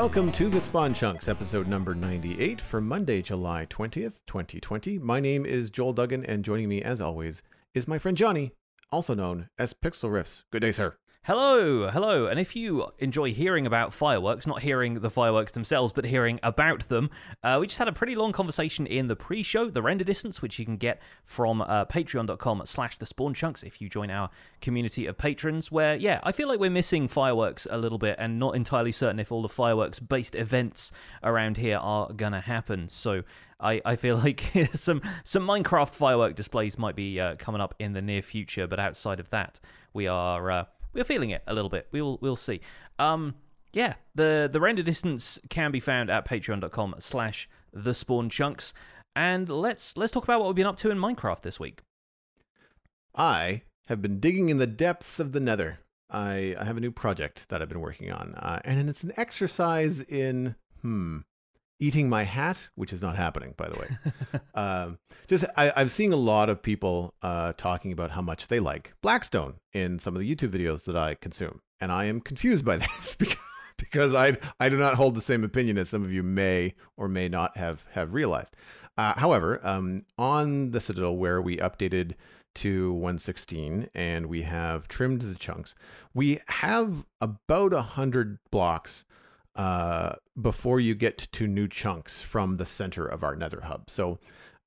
Welcome to the Spawn Chunks, episode number 98 for Monday, July 20th, 2020. My name is Joel Duggan, and joining me, as always, is my friend Jonny, also known as Pixel Riffs. Good day, sir. Hello, hello. And if you enjoy hearing about fireworks, not hearing the fireworks themselves, but hearing about them, uh, we just had a pretty long conversation in the pre-show, the render distance, which you can get from uh, patreon.com slash the spawn chunks if you join our community of patrons, where, yeah, I feel like we're missing fireworks a little bit and not entirely certain if all the fireworks-based events around here are going to happen. So I, I feel like some some Minecraft firework displays might be uh, coming up in the near future, but outside of that, we are uh, we're feeling it a little bit. We'll we'll see. Um, yeah, the the render distance can be found at patreon.com slash the spawn chunks. And let's let's talk about what we've been up to in Minecraft this week. I have been digging in the depths of the nether. I, I have a new project that I've been working on, uh, and it's an exercise in hmm eating my hat, which is not happening, by the way. um, just I, I'm seeing a lot of people uh, talking about how much they like Blackstone in some of the YouTube videos that I consume, and I am confused by this because because I I do not hold the same opinion as some of you may or may not have have realized. Uh, however, um, on the Citadel where we updated to 116 and we have trimmed the chunks, we have about a hundred blocks uh, before you get to new chunks from the center of our nether hub. So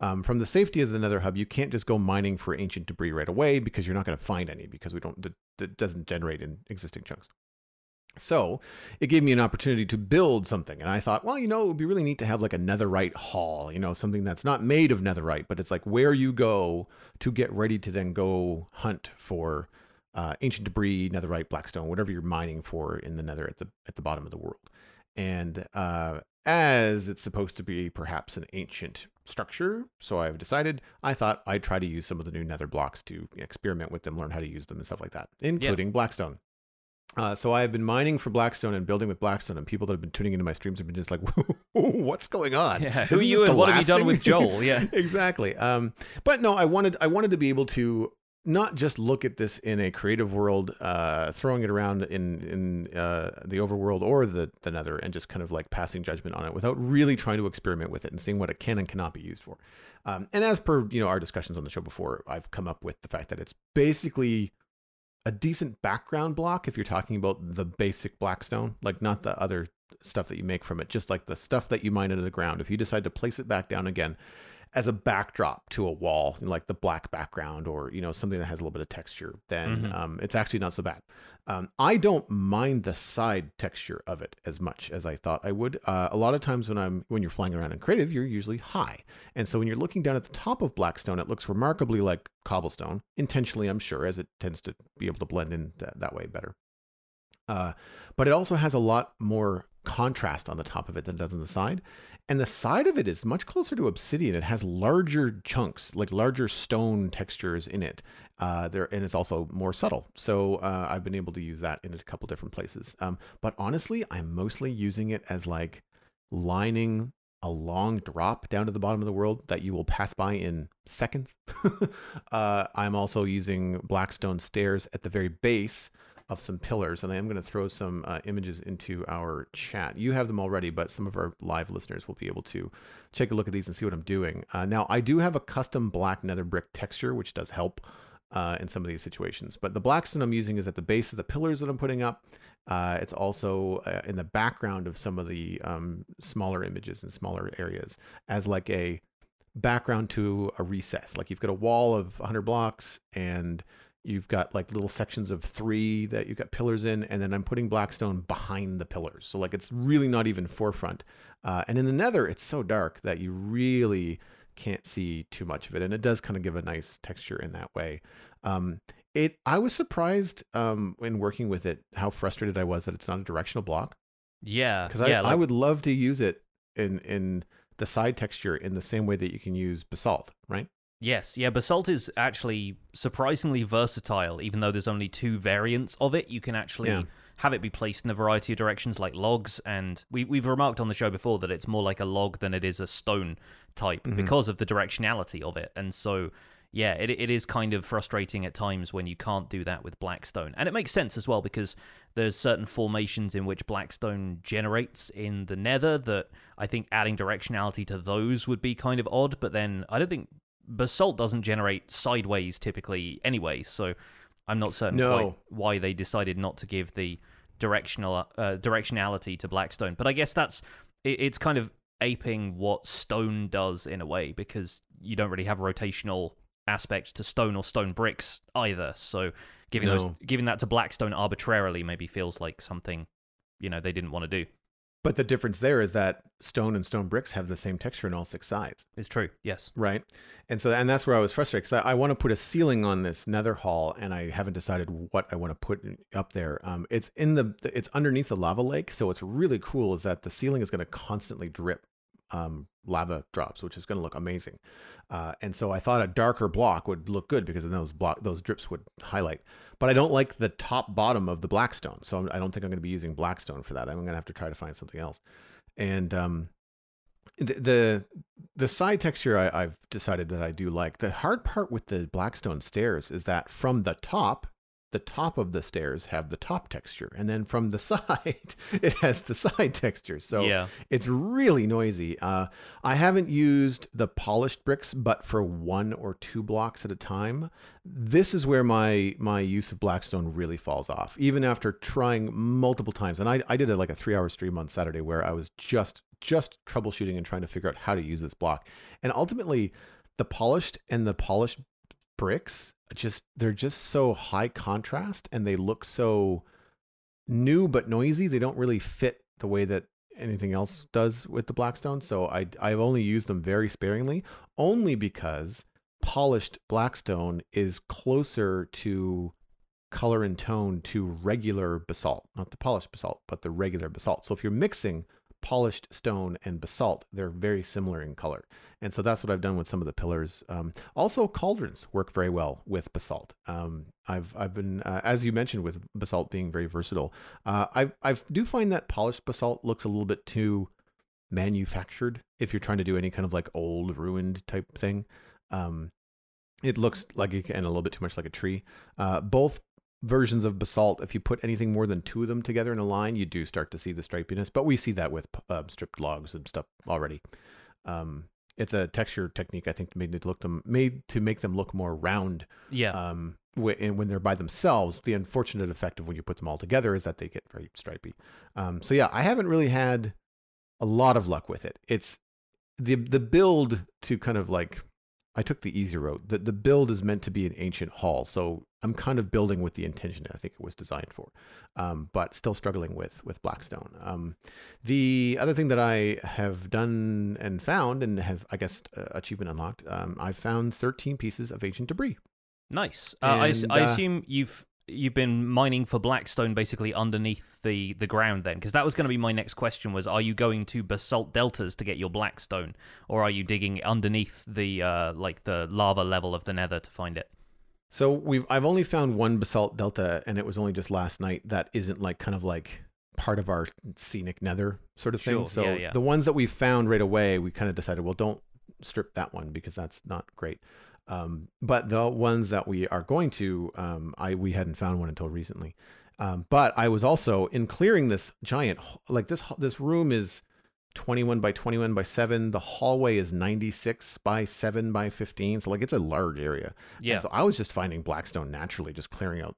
um, from the safety of the nether hub, you can't just go mining for ancient debris right away because you're not going to find any because we don't, that doesn't generate in existing chunks. So it gave me an opportunity to build something. And I thought, well, you know, it would be really neat to have like a netherite hall, you know, something that's not made of netherite, but it's like where you go to get ready to then go hunt for uh, ancient debris, netherite, blackstone, whatever you're mining for in the nether at the at the bottom of the world. And uh, as it's supposed to be perhaps an ancient structure, so I've decided I thought I'd try to use some of the new nether blocks to experiment with them, learn how to use them and stuff like that, including yeah. blackstone. Uh, so I've been mining for Blackstone and building with Blackstone, and people that have been tuning into my streams have been just like, "What's going on? Yeah, who Isn't are you and what have you done thing? with Joel?" Yeah, exactly. Um, but no, I wanted I wanted to be able to not just look at this in a creative world, uh, throwing it around in in uh, the overworld or the the nether, and just kind of like passing judgment on it without really trying to experiment with it and seeing what it can and cannot be used for. Um, and as per you know our discussions on the show before, I've come up with the fact that it's basically a decent background block if you're talking about the basic blackstone, like not the other stuff that you make from it, just like the stuff that you mine into the ground. If you decide to place it back down again, as a backdrop to a wall, like the black background or you know something that has a little bit of texture, then mm-hmm. um, it's actually not so bad. Um, I don't mind the side texture of it as much as I thought I would. Uh, a lot of times when I'm when you're flying around in creative, you're usually high, and so when you're looking down at the top of Blackstone, it looks remarkably like cobblestone, intentionally, I'm sure, as it tends to be able to blend in that, that way better. Uh, but it also has a lot more contrast on the top of it than it does on the side. And the side of it is much closer to obsidian. It has larger chunks, like larger stone textures in it. Uh, there and it's also more subtle. So uh, I've been able to use that in a couple different places. Um, but honestly, I'm mostly using it as like lining a long drop down to the bottom of the world that you will pass by in seconds. uh, I'm also using blackstone stairs at the very base of some pillars, and I am going to throw some uh, images into our chat. You have them already, but some of our live listeners will be able to take a look at these and see what I'm doing. Uh, now, I do have a custom black nether brick texture, which does help uh, in some of these situations. But the blackstone I'm using is at the base of the pillars that I'm putting up. Uh, it's also uh, in the background of some of the um, smaller images and smaller areas as like a background to a recess. Like you've got a wall of 100 blocks and You've got like little sections of three that you've got pillars in, and then I'm putting Blackstone behind the pillars. So like it's really not even forefront. Uh, and in the Nether, it's so dark that you really can't see too much of it, and it does kind of give a nice texture in that way. Um, it I was surprised um, when working with it how frustrated I was that it's not a directional block. Yeah, because yeah, I, like... I would love to use it in in the side texture in the same way that you can use basalt, right? Yes, yeah, Basalt is actually surprisingly versatile, even though there's only two variants of it. You can actually yeah. have it be placed in a variety of directions, like logs, and we, we've remarked on the show before that it's more like a log than it is a stone type mm-hmm. because of the directionality of it. And so yeah, it it is kind of frustrating at times when you can't do that with Blackstone, and it makes sense as well because there's certain formations in which Blackstone generates in the Nether that I think adding directionality to those would be kind of odd. But then I don't think basalt doesn't generate sideways typically anyway, so I'm not certain No. why they decided not to give the directional uh, directionality to Blackstone. But I guess that's it, it's kind of aping what stone does in a way because you don't really have rotational aspects to stone or stone bricks either. So giving those giving that to Blackstone arbitrarily maybe feels like something you know they didn't want to do. But the difference there is that stone and stone bricks have the same texture on all six sides, It's true. Yes. right? And so, and that's where I was frustrated because I, I want to put a ceiling on this nether hall, and I haven't decided what I want to put up there. Um, it's in the, it's underneath the lava lake, so what's really cool is that the ceiling is going to constantly drip um, lava drops, which is going to look amazing. Uh, and so I thought a darker block would look good because then those block those drips would highlight. But I don't like the top bottom of the blackstone, so I don't think I'm going to be using blackstone for that. I'm going to have to try to find something else. And um, the, the the side texture I, I've decided that I do like. The hard part with the blackstone stairs is that from the top, the top of the stairs have the top texture, and then from the side, it has the side texture. So yeah. it's really noisy. Uh, I haven't used the polished bricks, but for one or two blocks at a time. This is where my my use of Blackstone really falls off. Even after trying multiple times, and I, I did a, like a three hour stream on Saturday where I was just just troubleshooting and trying to figure out how to use this block. And ultimately, the polished and the polished bricks just they're just so high contrast and they look so new but noisy. They don't really fit the way that anything else does with the Blackstone. So I I've only used them very sparingly, only because polished Blackstone is closer to color and tone to regular basalt, not the polished basalt, but the regular basalt. So if you're mixing polished stone and basalt, they're very similar in color. And so that's what I've done with some of the pillars. Um, also, cauldrons work very well with basalt. Um, I've I've been uh, as you mentioned with basalt being very versatile. Uh, I I do find that polished basalt looks a little bit too manufactured if you're trying to do any kind of like old ruined type thing. Um, it looks like it and a little bit too much like a tree. Uh, both versions of basalt, if you put anything more than two of them together in a line, you do start to see the stripiness. But we see that with uh, stripped logs and stuff already. Um, it's a texture technique, I think, made to look them made to make them look more round. Yeah. Um, and when they're by themselves, the unfortunate effect of when you put them all together is that they get very stripy. Um, so yeah, I haven't really had a lot of luck with it. It's the the build to kind of like I took the easy road. The the build is meant to be an ancient hall, so I'm kind of building with the intention I think it was designed for, um, but still struggling with with Blackstone. Um, the other thing that I have done and found and have I guess uh, achievement unlocked, um, I found 13 pieces of ancient debris. Nice. Uh, I, s- And, I uh, assume you've you've been mining for blackstone basically underneath the the ground then because that was going to be my next question was are you going to basalt deltas to get your blackstone or are you digging underneath the uh like the lava level of the nether to find it So we've I've only found one basalt delta, and it was only just last night. That isn't like kind of like part of our scenic nether sort of thing. Sure, So yeah, yeah. the ones that we found right away, we kind of decided, well, don't strip that one because that's not great. Um, but the ones that we are going to, um, I we hadn't found one until recently. Um, but I was also in clearing this giant, like this this room is 21 by 21 by 7 the hallway is 96 by 7 by 15 so like it's a large area yeah and so I was just finding Blackstone naturally, just clearing out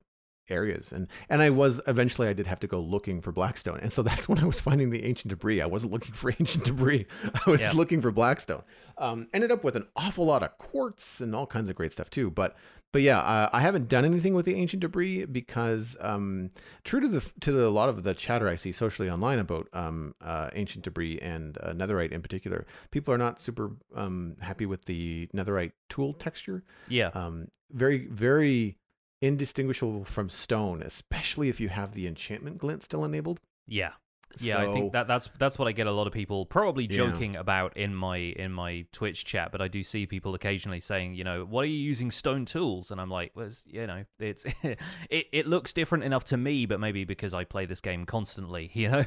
areas, and and I was eventually I did have to go looking for Blackstone, and so that's when I was finding the ancient debris. I wasn't looking for ancient debris; I was Yeah. looking for Blackstone. Um, ended up with an awful lot of quartz and all kinds of great stuff too, but. But yeah, uh, I haven't done anything with the ancient debris because, um, true to the to the, a lot of the chatter I see socially online about um, uh, ancient debris and uh, netherite in particular, people are not super um, happy with the netherite tool texture. Yeah. Um, very very indistinguishable from stone especially if you have the enchantment glint still enabled. Yeah yeah i think that that's that's what i get a lot of people probably Yeah. joking about in my in my twitch chat but i do see people occasionally saying you know what are you using stone tools and i'm like well it's, you know it's it, it looks different enough to me but maybe because i play this game constantly you know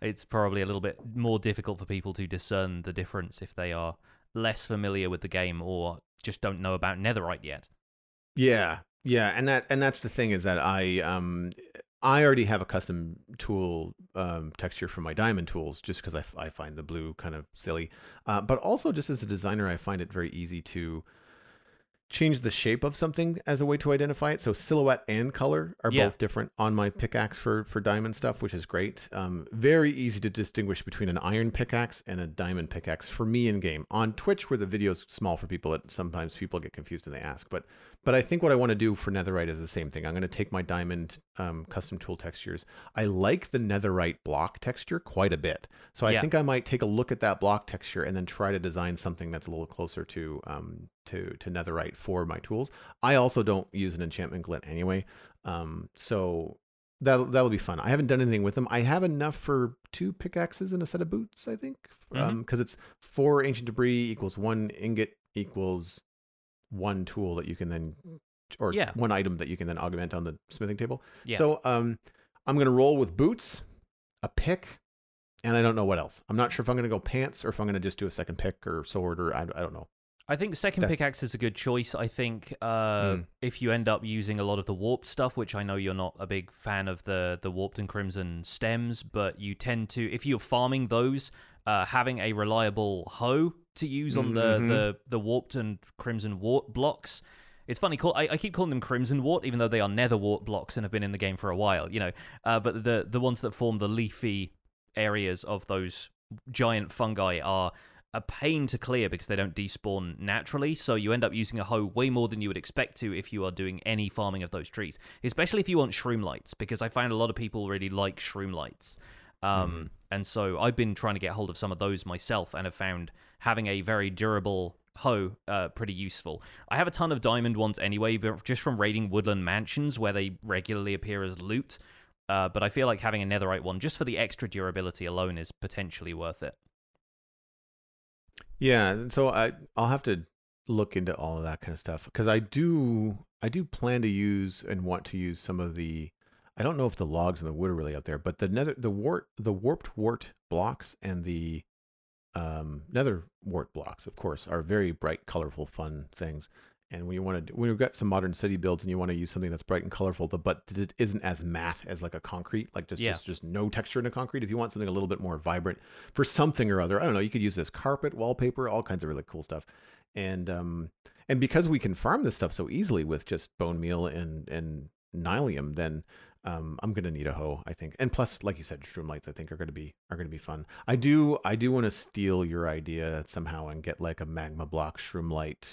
it's probably a little bit more difficult for people to discern the difference if they are less familiar with the game or just don't know about Netherite yet. Yeah, yeah, and that and that's the thing is that I um I already have a custom tool um, texture for my diamond tools just because I, f- I find the blue kind of silly, uh, but also just as a designer I find it very easy to change the shape of something as a way to identify it. So silhouette and color are Yeah. both different on my pickaxe for for diamond stuff, which is great. Um, very easy to distinguish between an iron pickaxe and a diamond pickaxe for me in game. On Twitch, where the video's small for people, it, sometimes people get confused and they ask. But but I think what I want to do for netherite is the same thing. I'm going to take my diamond um, custom tool textures. I like the netherite block texture quite a bit, so I Yeah. think I might take a look at that block texture and then try to design something that's a little closer to um, to to netherite for my tools. I also don't use an enchantment glint anyway, um, so that'll that'll be fun. I haven't done anything with them. I have enough for two pickaxes and a set of boots, I think, because Mhm. it's four ancient debris equals one ingot equals one tool that you can then or Yeah. one item that you can then augment on the smithing table. Yeah. So um, I'm gonna roll with boots, a pick, and I don't know what else. I'm not sure if I'm gonna go pants or if I'm gonna just do a second pick or sword or I, I don't know. I think second That's- pickaxe is a good choice. I think uh, Mm. if you end up using a lot of the warped stuff, which I know you're not a big fan of the the warped and crimson stems, but you tend to if you're farming those, uh, having a reliable hoe to use on the, Mhm. the the warped and crimson wart blocks. It's funny. Call, I, I keep calling them crimson wart, even though they are nether wart blocks and have been in the game for a while. You know, uh, but the the ones that form the leafy areas of those giant fungi are a pain to clear because they don't despawn naturally. So you end up using a hoe way more than you would expect to if you are doing any farming of those trees, especially if you want shroom lights, because I find a lot of people really like shroom lights. Um, And so I've been trying to get hold of some of those myself and have found having a very durable hoe uh, pretty useful. I have a ton of diamond ones anyway, but just from raiding woodland mansions where they regularly appear as loot. Uh, but I feel like having a netherite one just for the extra durability alone is potentially worth it. Yeah, and so I I'll have to look into all of that kind of stuff because I do I do plan to use and want to use some of the I don't know if the logs and the wood are really out there, but the nether the wart the warped wart blocks and the um, nether wart blocks, of course, are very bright, colorful, fun things. And when you want to, when you've got some modern city builds and you want to use something that's bright and colorful, the- but that isn't as matte as like a concrete, like just, Yeah. just just no texture in a concrete. If you want something a little bit more vibrant for something or other, I don't know, you could use this carpet, wallpaper, all kinds of really cool stuff. And um, and because we can farm this stuff so easily with just bone meal and and nylium, then um, I'm gonna need a hoe, I think. And plus, like you said, shroom lights, I think are gonna be are gonna be fun. I do I do want to steal your idea somehow and get like a magma block shroom light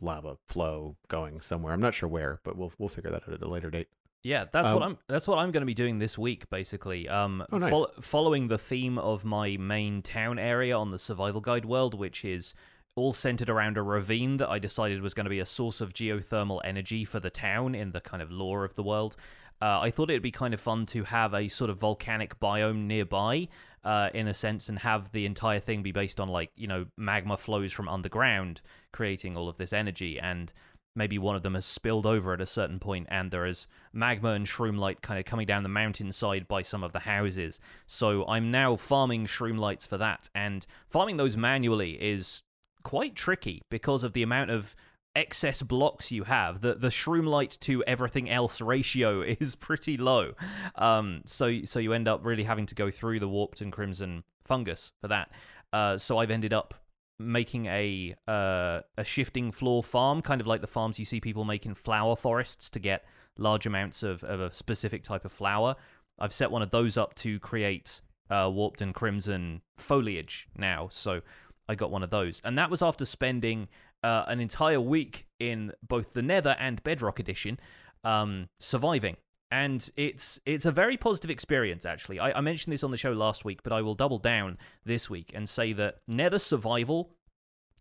lava flow going somewhere. I'm not sure where, but we'll we'll figure that out at a later date. Yeah, that's what Um, I'm. That's what I'm going to be doing this week, basically. Um, Oh, nice. fol- following the theme of my main town area on the Survival Guide world, which is all centered around a ravine that I decided was going to be a source of geothermal energy for the town in the kind of lore of the world. Uh, I thought it'd be kind of fun to have a sort of volcanic biome nearby, uh, in a sense, and have the entire thing be based on like you know magma flows from underground, creating all of this energy and maybe one of them has spilled over at a certain point and there is magma and shroom light kind of coming down the mountainside by some of the houses. So I'm now farming shroom lights for that and farming those manually is quite tricky because of the amount of excess blocks you have. The the shroom light to everything else ratio is pretty low. Um so so you end up really having to go through the warped and crimson fungus for that. Uh so I've ended up making a uh, a shifting floor farm, kind of like the farms you see people make in flower forests to get large amounts of, of a specific type of flower. I've set one of those up to create uh, warped and crimson foliage now, so I got one of those, and that was after spending uh, an entire week in both the Nether and Bedrock edition, um, surviving. And it's it's a very positive experience, actually. I, I mentioned this on the show last week, but I will double down this week and say that Nether survival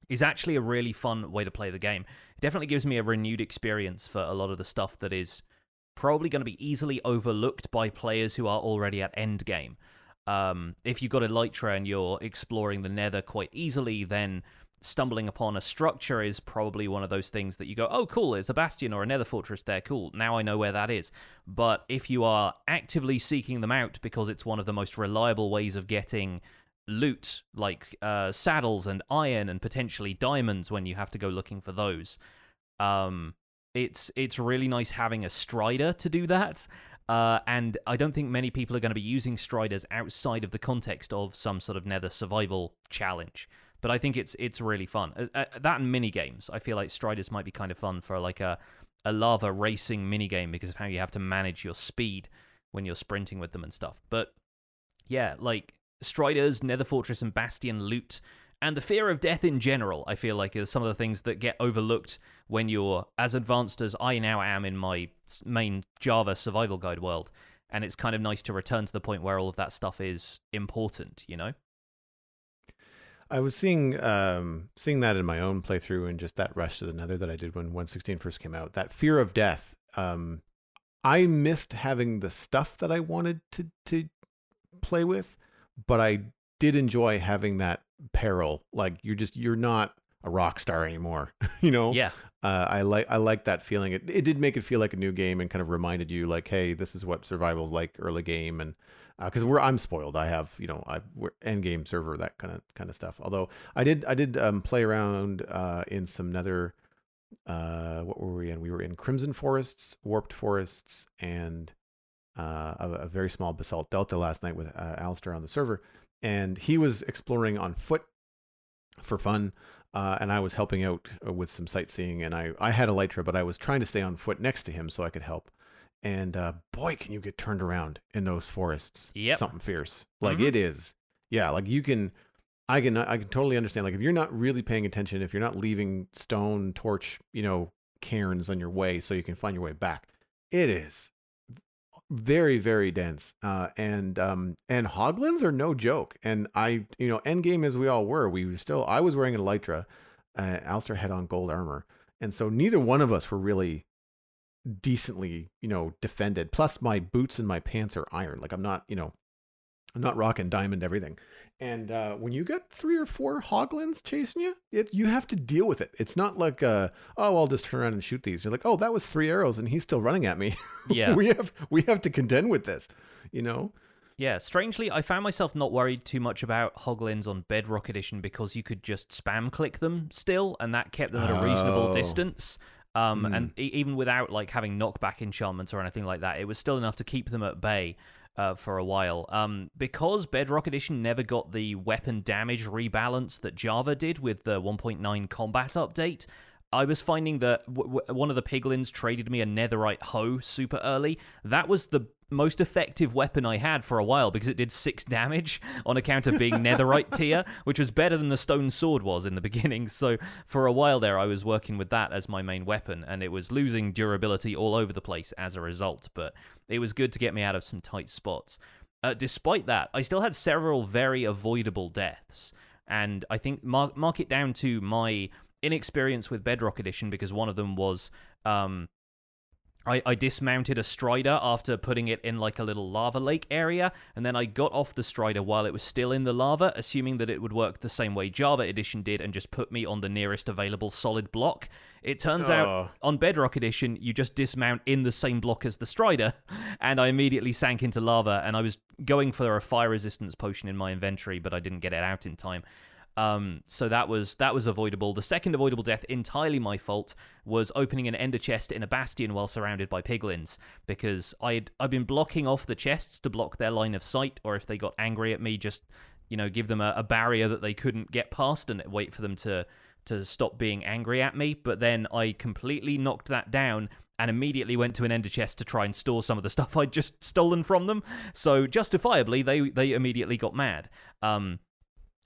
is actually a really fun way to play the game. It definitely gives me a renewed experience for a lot of the stuff that is probably going to be easily overlooked by players who are already at end game. Um, if you've got Elytra and you're exploring the Nether quite easily, then stumbling upon a structure is probably one of those things that you go, oh, cool, there's a bastion or a nether fortress there, cool, now I know where that is. But if you are actively seeking them out because it's one of the most reliable ways of getting loot like uh, saddles and iron and potentially diamonds when you have to go looking for those. Um, it's it's really nice having a strider to do that. Uh, and I don't think many people are going to be using striders outside of the context of some sort of Nether survival challenge. But I think it's it's really fun. Uh, uh, that and mini games. I feel like striders might be kind of fun for like a a lava racing mini game because of how you have to manage your speed when you're sprinting with them and stuff. But yeah, like striders, Nether Fortress, and Bastion loot and the fear of death in general, I feel like, is some of the things that get overlooked when you're as advanced as I now am in my main Java survival guide world. And it's kind of nice to return to the point where all of that stuff is important, you know? I was seeing um, seeing that in my own playthrough and just that rush to the Nether that I did when 116 first came out. That fear of death. Um, I missed having the stuff that I wanted to to play with, but I did enjoy having that peril. Like you're just you're not a rock star anymore. you know? Yeah. Uh, I like I like that feeling. It it did make it feel like a new game and kind of reminded you like, hey, this is what survival's like early game and because uh, we're I'm spoiled. I have you know I we're end game server that kind of kind of stuff. Although I did I did um, play around uh, in some Nether. Uh, what were we in? We were in Crimson Forests, Warped Forests, and uh, a, a, very small Basalt Delta last night with uh, Alistair on the server and he was exploring on foot for fun. Uh, and I was helping out uh, with some sightseeing, and I, I had Elytra, but I was trying to stay on foot next to him so I could help. And uh, boy, can you get turned around in those forests? Yep. something fierce. Like Mhm. it is. Yeah, like you can. I can I can totally understand. Like if you're not really paying attention, if you're not leaving stone torch, you know, cairns on your way so you can find your way back, it is very very dense uh, and um and hoglins are no joke and i you know end game as we all were we were still i was wearing an elytra uh, Alistair had on gold armor and so neither one of us were really decently you know defended plus my boots and my pants are iron like i'm not you know i'm not rocking diamond everything and uh, when you get three or four hoglins chasing you, it, you have to deal with it. It's not like, uh, oh, I'll just turn around and shoot these. You're like, oh, that was three arrows, and he's still running at me. Yeah. we have we have to contend with this. You know. Yeah, strangely, I found myself not worried too much about Hoglins on Bedrock Edition because you could just spam click them still, and that kept them at a reasonable Oh. distance. Um, Hmm. And e- even without like having knockback enchantments or anything like that, it was still enough to keep them at bay uh, for a while. Um, because Bedrock Edition never got the weapon damage rebalance that Java did with the 1.9 combat update. I was finding that w- w- one of the piglins traded me a netherite hoe super early. That was the most effective weapon I had for a while because it did six damage on account of being netherite tier, which was better than the stone sword was in the beginning. So for a while there, I was working with that as my main weapon, and it was losing durability all over the place as a result. But it was good to get me out of some tight spots. Uh, despite that, I still had several very avoidable deaths, and I think mark, mark it down to my inexperience with Bedrock Edition because one of them was um, I, I dismounted a strider after putting it in like a little lava lake area, and then I got off the strider while it was still in the lava, assuming that it would work the same way Java Edition did and just put me on the nearest available solid block. It turns out Oh. on Bedrock Edition, you just dismount in the same block as the strider, and I immediately sank into lava, and I was going for a fire resistance potion in my inventory, but I didn't get it out in time. Um, so that was that was avoidable. The second avoidable death, entirely my fault, was opening an ender chest in a bastion while surrounded by piglins because I'd I'd been blocking off the chests to block their line of sight, or if they got angry at me, just you know give them a, a barrier that they couldn't get past and wait for them to to stop being angry at me. But then I completely knocked that down and immediately went to an ender chest to try and store some of the stuff I'd just stolen from them. So justifiably, they they immediately got mad. Um,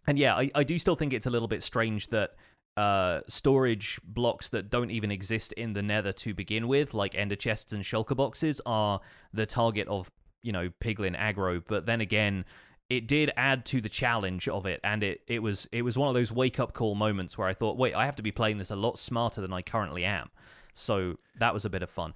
and yeah, I, I do still think it's a little bit strange that uh, storage blocks that don't even exist in the nether to begin with, like ender chests and shulker boxes, are the target of, you know, piglin aggro. But then again, it did add to the challenge of it, and it, it was it was one of those wake up call moments where I thought, wait, I have to be playing this a lot smarter than I currently am. So that was a bit of fun.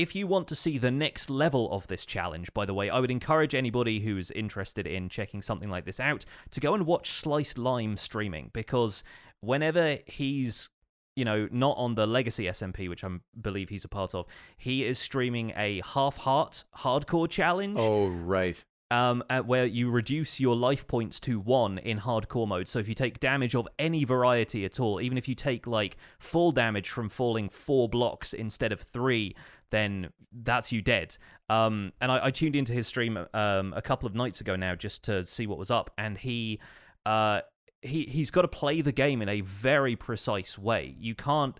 If you want to see the next level of this challenge, by the way, I would encourage anybody who's interested in checking something like this out to go and watch Sliced Lime streaming because whenever he's you know not on the legacy SMP which I believe he's a part of he is streaming a half heart hardcore challenge Oh right. um, where you reduce your life points to one in hardcore mode. So if you take damage of any variety at all, even if you take like full damage from falling four blocks instead of three, then that's you dead. Um, and I, I, tuned into his stream um, a couple of nights ago now just to see what was up, and he. Uh, he he's got to play the game in a very precise way. You can't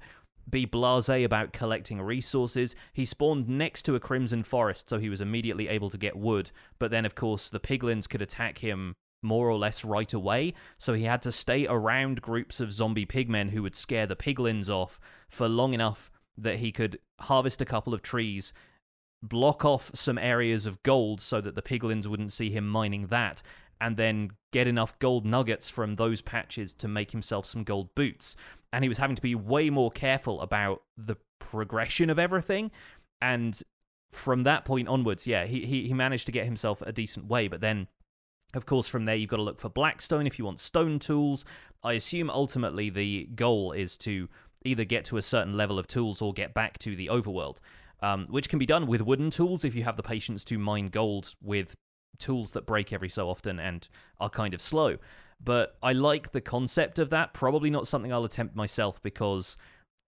be blasé about collecting resources. He spawned next to a crimson forest, so he was immediately able to get wood. But then, of course, the piglins could attack him more or less right away, so he had to stay around groups of zombie pigmen who would scare the piglins off for long enough that he could harvest a couple of trees, block off some areas of gold so that the piglins wouldn't see him mining that, and then get enough gold nuggets from those patches to make himself some gold boots and he was having to be way more careful about the progression of everything. And from that point onwards, yeah, he, he, he managed to get himself a decent way. But then, of course, from there, you've got to look for Blackstone if you want stone tools. I assume ultimately the goal is to either get to a certain level of tools or get back to the overworld, um, which can be done with wooden tools if you have the patience to mine gold with tools that break every so often and are kind of slow but I like the concept of that. Probably not something I'll attempt myself because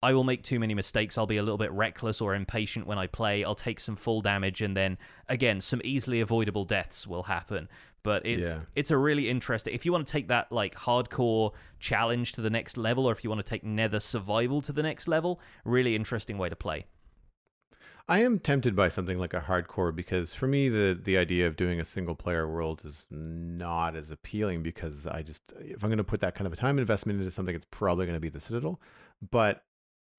I will make too many mistakes. I'll be a little bit reckless or impatient when I play. I'll take some full damage, and then again, some easily avoidable deaths will happen. But it's yeah. it's a really interesting. If you want to take that like hardcore challenge to the next level, or if you want to take Nether survival to the next level, really interesting way to play. I am tempted by something like a hardcore because for me the the idea of doing a single player world is not as appealing because I just if I'm going to put that kind of a time investment into something it's probably going to be the Citadel. But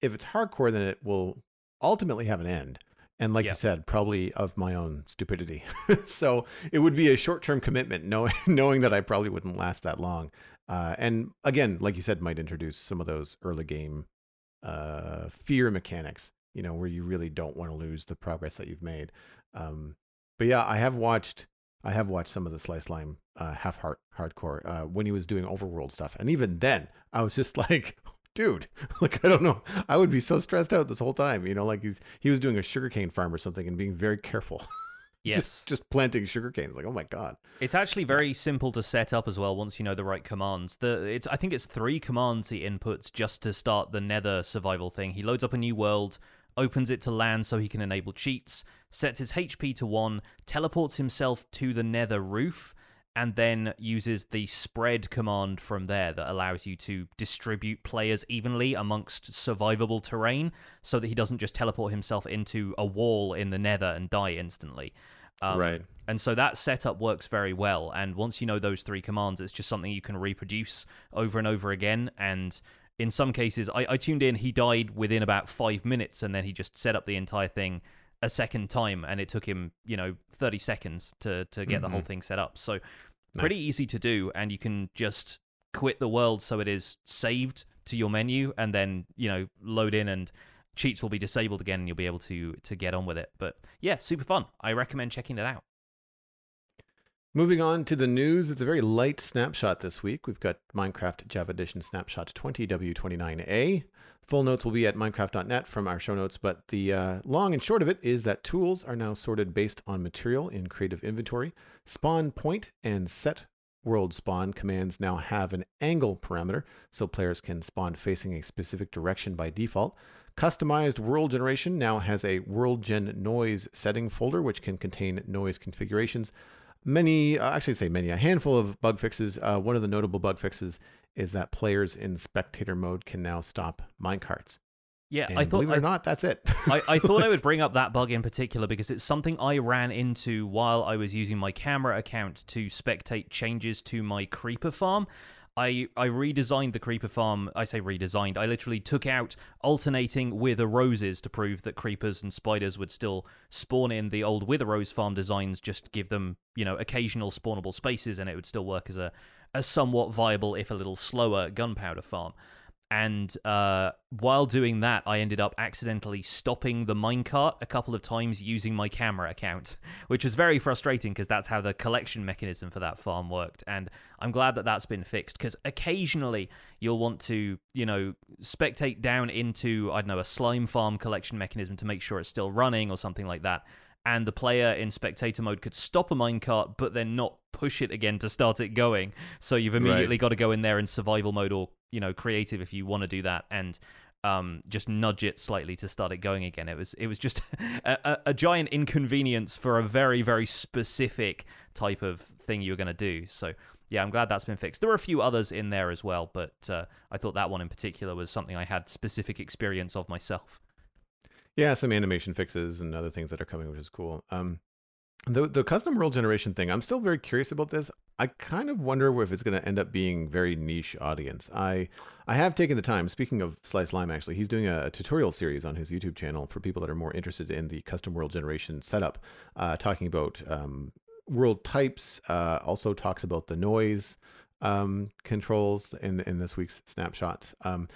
if it's hardcore then it will ultimately have an end. And like you said, probably of my own stupidity. so it would be a short-term commitment knowing knowing that I probably wouldn't last that long. Uh, and again, like you said, might introduce some of those early game uh, fear mechanics you know, where you really don't want to lose the progress that you've made. Um, but yeah, I have watched I have watched some of the Sliced Lime uh, half heart hardcore uh, when he was doing overworld stuff, and even then, I was just like, dude, like I don't know, I would be so stressed out this whole time. You know, like he's he was doing a sugarcane farm or something and being very careful. Yes. just, just planting sugar canes. Like, oh my god. It's actually very simple to set up as well once you know the right commands. The it's I think it's three commands he inputs just to start the Nether survival thing. He loads up a new world, opens it to LAN so he can enable cheats, sets his HP to 1, teleports himself to the nether roof, and then uses the spread command from there that allows you to distribute players evenly amongst survivable terrain so that he doesn't just teleport himself into a wall in the nether and die instantly. Um, right. And so that setup works very well. And once you know those three commands, it's just something you can reproduce over and over again. And in some cases, I, I tuned in, he died within about five minutes, and then he just set up the entire thing a second time, and it took him, you know, 30 seconds to, to get mm-hmm. the whole mm-hmm. thing set up. So, pretty easy to do, and you can just quit the world so it is saved to your menu, and then, you know, load in and cheats will be disabled again and you'll be able to to get on with it but yeah super fun i recommend checking it out Moving on to the news, it's a very light snapshot this week. We've got Minecraft Java Edition Snapshot 20W29A. Full notes will be at minecraft.net from our show notes, but the uh, long and short of it is that tools are now sorted based on material in Creative Inventory. Spawn point and set world spawn commands now have an angle parameter, so players can spawn facing a specific direction by default. Customized world generation now has a world gen noise setting folder, which can contain noise configurations many, uh, actually, say many, a handful of bug fixes. Uh, one of the notable bug fixes is that players in spectator mode can now stop minecarts. Yeah, and I thought. Believe it or not, that's it. I, I thought I would bring up that bug in particular because it's something I ran into while I was using my camera account to spectate changes to my creeper farm. I, I redesigned the creeper farm. I say redesigned. I literally took out alternating wither roses to prove that creepers and spiders would still spawn in the old wither rose farm designs. Just give them, you know, occasional spawnable spaces, and it would still work as a, a somewhat viable, if a little slower, gunpowder farm. And uh, while doing that, I ended up accidentally stopping the minecart a couple of times using my camera account, which was very frustrating because that's how the collection mechanism for that farm worked. And I'm glad that that's been fixed because occasionally you'll want to, you know, spectate down into, I don't know, a slime farm collection mechanism to make sure it's still running or something like that. And the player in spectator mode could stop a minecart but then not push it again to start it going. So you've immediately Right. got to go in there in survival mode or you know creative if you want to do that and um, just nudge it slightly to start it going again. It was it was just a, a, a giant inconvenience for a very very specific type of thing you were going to do. So yeah, I'm glad that's been fixed. There were a few others in there as well, but uh, I thought that one in particular was something I had specific experience of myself. Yeah, some animation fixes and other things that are coming, which is cool. Um, the the custom world generation thing, I'm still very curious about this. I kind of wonder if it's going to end up being very niche audience. I I have taken the time. Speaking of Sliced Lime, actually, he's doing a, tutorial series on his YouTube channel for people that are more interested in the custom world generation setup, uh, talking about um, world types. Uh, also talks about the noise um, controls in in this week's snapshot. Um,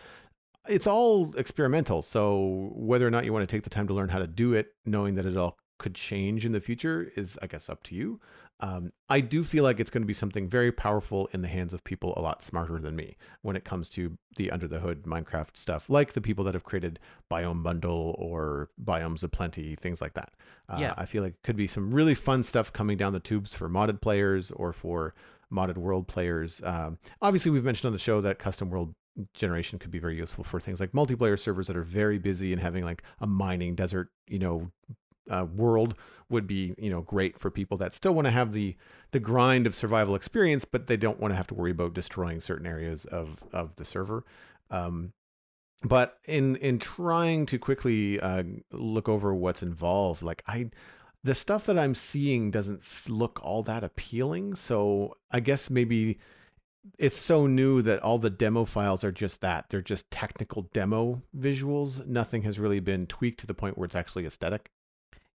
it's all experimental. So whether or not you want to take the time to learn how to do it, knowing that it all could change in the future, is I guess up to you. Um, I do feel like it's going to be something very powerful in the hands of people a lot smarter than me when it comes to the under the hood Minecraft stuff, like the people that have created Biome Bundle or Biomes O' Plenty, things like that. Uh, Yeah. I feel like it could be some really fun stuff coming down the tubes for modded players or for modded world players. Um, obviously, we've mentioned on the show that custom world generation could be very useful for things like multiplayer servers that are very busy and having like a mining desert, you know, uh, world would be you know great for people that still want to have the the grind of survival experience, but they don't want to have to worry about destroying certain areas of of the server. Um, but in in trying to quickly uh, look over what's involved, like I, the stuff that I'm seeing doesn't look all that appealing. So I guess maybe it's so new that all the demo files are just that they're just technical demo visuals. Nothing has really been tweaked to the point where it's actually aesthetic.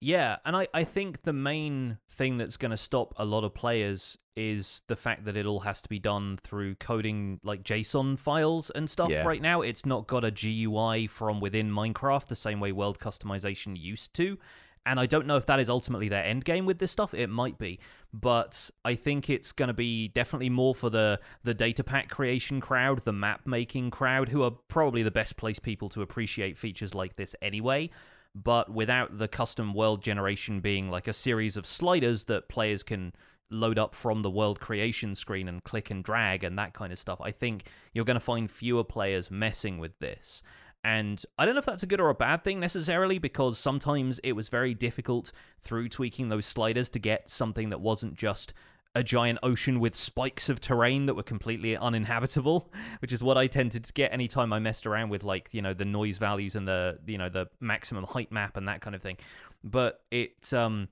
Yeah, and I, I think the main thing that's going to stop a lot of players is the fact that it all has to be done through coding like JSON files and stuff Yeah. right now. It's not got a GUI from within Minecraft the same way world customization used to. And I don't know if that is ultimately their end game with this stuff. It might be, but I think it's going to be definitely more for the the data pack creation crowd, the map making crowd, who are probably the best placed people to appreciate features like this anyway but without the custom world generation being like a series of sliders that players can load up from the world creation screen and click and drag and that kind of stuff. I think you're going to find fewer players messing with this. And I don't know if that's a good or a bad thing necessarily, because sometimes it was very difficult through tweaking those sliders to get something that wasn't just a giant ocean with spikes of terrain that were completely uninhabitable, which is what I tended to get anytime I messed around with like, you know, the noise values and the, you know, the maximum height map and that kind of thing. But it um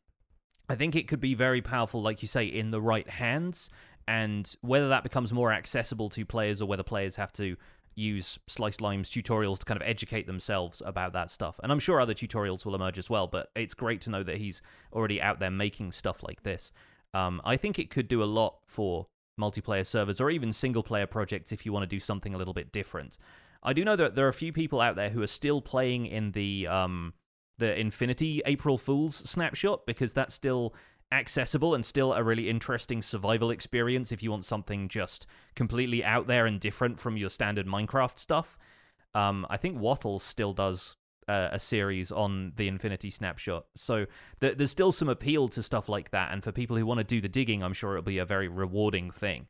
I think it could be very powerful like you say in the right hands and whether that becomes more accessible to players or whether players have to use Sliced Lime's tutorials to kind of educate themselves about that stuff. And I'm sure other tutorials will emerge as well, but it's great to know that he's already out there making stuff like this. Um, I think it could do a lot for multiplayer servers or even single player projects if you want to do something a little bit different. I do know that there are a few people out there who are still playing in the um, the Infinity April Fools snapshot because that's still accessible and still a really interesting survival experience if you want something just completely out there and different from your standard Minecraft stuff. Um, I think Wattles still does uh, a series on the Infinity Snapshot, so th- there's still some appeal to stuff like that. And for people who want to do the digging, I'm sure it'll be a very rewarding thing.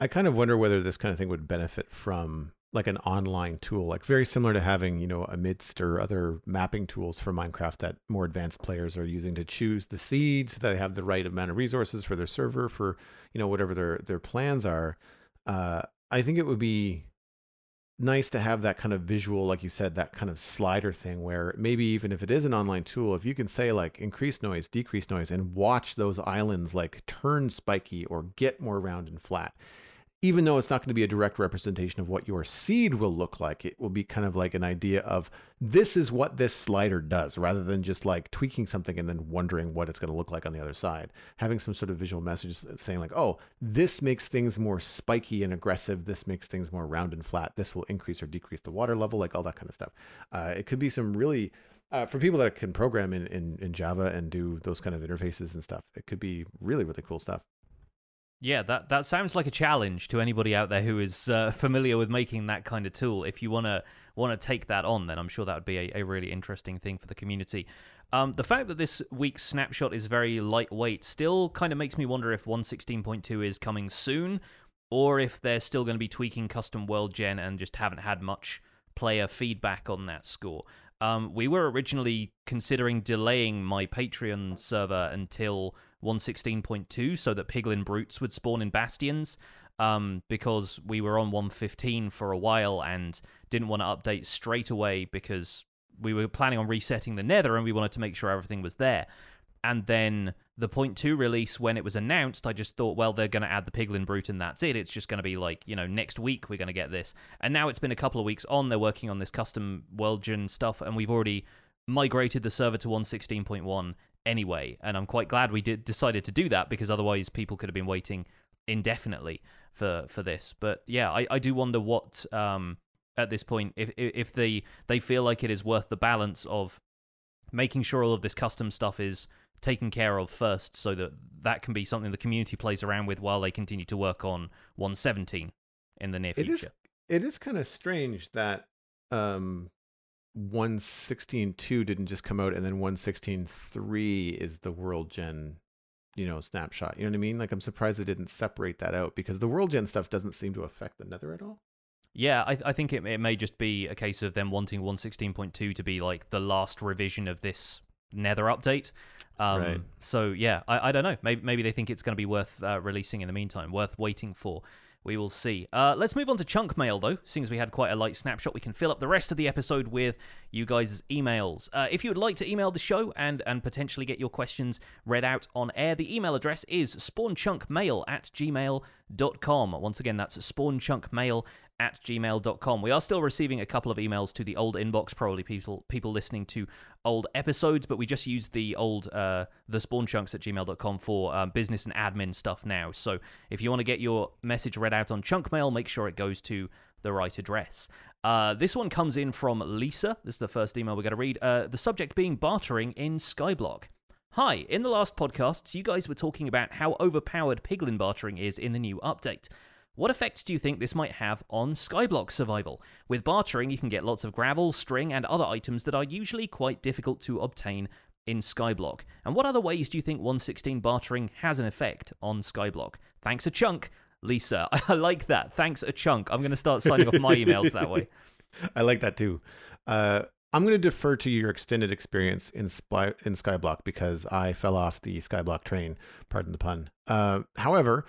I kind of wonder whether this kind of thing would benefit from like an online tool, like very similar to having, you know, Amidst or other mapping tools for Minecraft that more advanced players are using to choose the seeds, that they have the right amount of resources for their server, for, you know, whatever their, their plans are. Uh, I think it would be nice to have that kind of visual, like you said, that kind of slider thing where maybe even if it is an online tool, if you can say like increase noise, decrease noise, and watch those islands like turn spiky or get more round and flat, even though it's not going to be a direct representation of what your seed will look like, it will be kind of like an idea of this is what this slider does, rather than just like tweaking something and then wondering what it's going to look like on the other side. Having some sort of visual message saying, like, oh, this makes things more spiky and aggressive. This makes things more round and flat. This will increase or decrease the water level, like all that kind of stuff. Uh, it could be some really. Uh, for people that can program in, in, in Java and do those kind of interfaces and stuff, it could be really, really cool stuff. Yeah, that that sounds like a challenge to anybody out there who is uh, familiar with making that kind of tool. If you wanna wanna take that on, then I'm sure that would be a, a really interesting thing for the community. Um, the fact that this week's snapshot is very lightweight still kind of makes me wonder if 116.2 is coming soon, or if they're still going to be tweaking custom world gen and just haven't had much player feedback on that score. Um, we were originally considering delaying my Patreon server until 116.2 so that Piglin Brutes would spawn in Bastions um, because we were on 115 for a while and didn't want to update straight away because we were planning on resetting the Nether and we wanted to make sure everything was there. And then the point two release, when it was announced, I just thought, well, they're going to add the Piglin Brute and that's it. It's just going to be like, you know, next week we're going to get this. And now it's been a couple of weeks on. They're working on this custom world gen stuff, and we've already migrated the server to 116.1 anyway. And I'm quite glad we did decided to do that because otherwise people could have been waiting indefinitely for for this. But yeah, I, I do wonder what um at this point if if they they feel like it is worth the balance of making sure all of this custom stuff is taken care of first so that that can be something the community plays around with while they continue to work on 117 in the near future. It is it is kind of strange that um 116.2 didn't just come out and then 116.3 is the world gen you know snapshot you know what i mean like i'm surprised they didn't separate that out because the world gen stuff doesn't seem to affect the nether at all yeah, I, I think it, it may just be a case of them wanting 116.2 to be like the last revision of this Nether update. Um, Right. So yeah, I, I don't know. Maybe maybe they think it's going to be worth uh, releasing in the meantime, worth waiting for. We will see. Uh, let's move on to chunk mail, though. Seeing as we had quite a light snapshot, we can fill up the rest of the episode with you guys' emails. Uh, if you would like to email the show and and potentially get your questions read out on air, the email address is spawnchunkmail at gmail.com. Once again, that's spawnchunkmail at gmail.com. We are still receiving a couple of emails to the old inbox, probably people people listening to old episodes, but we just use the old uh, the spawn chunks at gmail.com for um, business and admin stuff now. So if you want to get your message read out on chunk mail, make sure it goes to the right address. Uh, this one comes in from Lisa. This is the first email we're going to read. Uh, the subject being bartering in Skyblock. Hi, in the last podcasts, you guys were talking about how overpowered piglin bartering is in the new update. What effects do you think this might have on Skyblock survival? With bartering, you can get lots of gravel, string, and other items that are usually quite difficult to obtain in Skyblock. And what other ways do you think 116 bartering has an effect on Skyblock? Thanks a chunk, Lisa. I like that. Thanks a chunk. I'm going to start signing off my emails that way. I like that too. Uh, I'm going to defer to your extended experience in Sply- in Skyblock because I fell off the Skyblock train. Pardon the pun. Uh, however,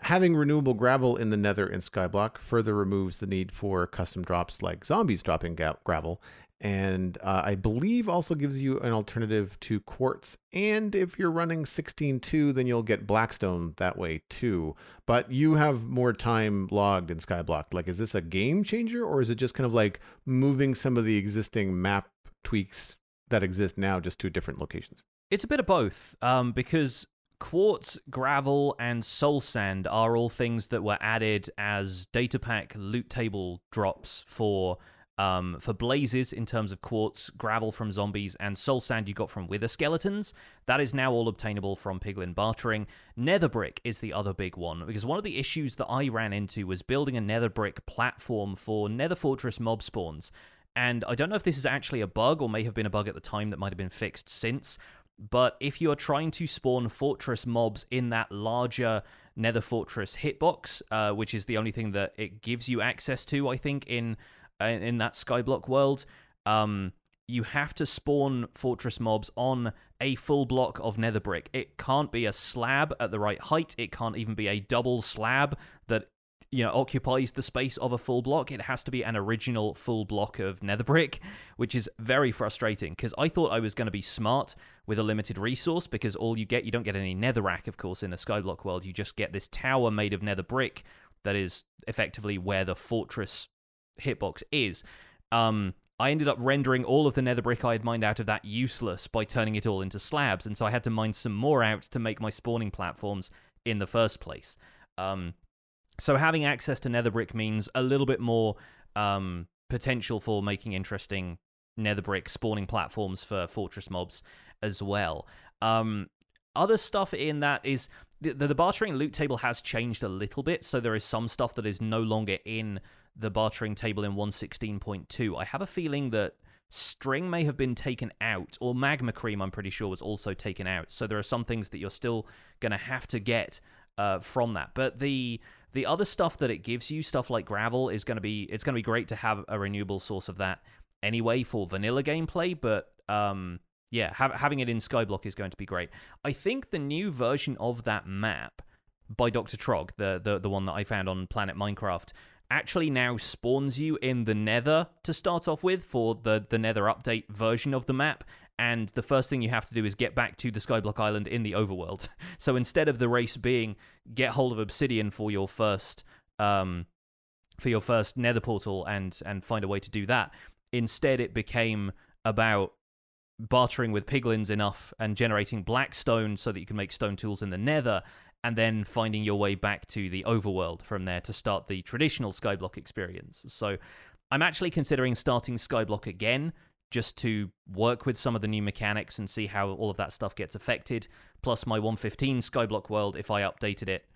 having renewable gravel in the Nether in Skyblock further removes the need for custom drops like zombies dropping ga- gravel, and uh, I believe also gives you an alternative to quartz. And if you're running 16.2, then you'll get blackstone that way too. But you have more time logged in Skyblock. Like, is this a game changer, or is it just kind of like moving some of the existing map tweaks that exist now just to different locations? It's a bit of both, um, because quartz, gravel, and soul sand are all things that were added as data pack loot table drops for um, for blazes in terms of quartz, gravel from zombies, and soul sand you got from wither skeletons. That is now all obtainable from piglin bartering. Nether brick is the other big one because one of the issues that I ran into was building a nether brick platform for Nether Fortress mob spawns. And I don't know if this is actually a bug or may have been a bug at the time that might have been fixed since. But if you're trying to spawn fortress mobs in that larger Nether Fortress hitbox, uh, which is the only thing that it gives you access to, I think, in uh, in that Skyblock world, um, you have to spawn fortress mobs on a full block of nether brick. It can't be a slab at the right height. It can't even be a double slab that you know occupies the space of a full block. It has to be an original full block of nether brick, which is very frustrating because I thought I was going to be smart with a limited resource because all you get you don't get any netherrack of course in the skyblock world. You just get this tower made of nether brick that is effectively where the fortress hitbox is. Um, I ended up rendering all of the nether brick I had mined out of that useless by turning it all into slabs, and so I had to mine some more out to make my spawning platforms in the first place. Um, so having access to nether brick means a little bit more um, potential for making interesting nether brick spawning platforms for fortress mobs as well. Um, other stuff in that is the, the, bartering loot table has changed a little bit, so there is some stuff that is no longer in the bartering table in 116.2. I have a feeling that string may have been taken out, or magma cream, I'm pretty sure, was also taken out. So there are some things that you're still going to have to get uh, from that. But the the other stuff that it gives you, stuff like gravel, is going to be it's going to be great to have a renewable source of that anyway for vanilla gameplay. But um, yeah, ha- having it in Skyblock is going to be great. I think the new version of that map by Dr. Trog, the, the the one that I found on Planet Minecraft, actually now spawns you in the Nether to start off with for the the Nether update version of the map. And the first thing you have to do is get back to the Skyblock Island in the overworld. So instead of the race being get hold of obsidian for your first um, for your first Nether portal and and find a way to do that, instead it became about bartering with piglins enough and generating black stone so that you can make stone tools in the nether and then finding your way back to the overworld from there to start the traditional skyblock experience so i'm actually considering starting skyblock again just to work with some of the new mechanics and see how all of that stuff gets affected plus my 115 skyblock world if i updated it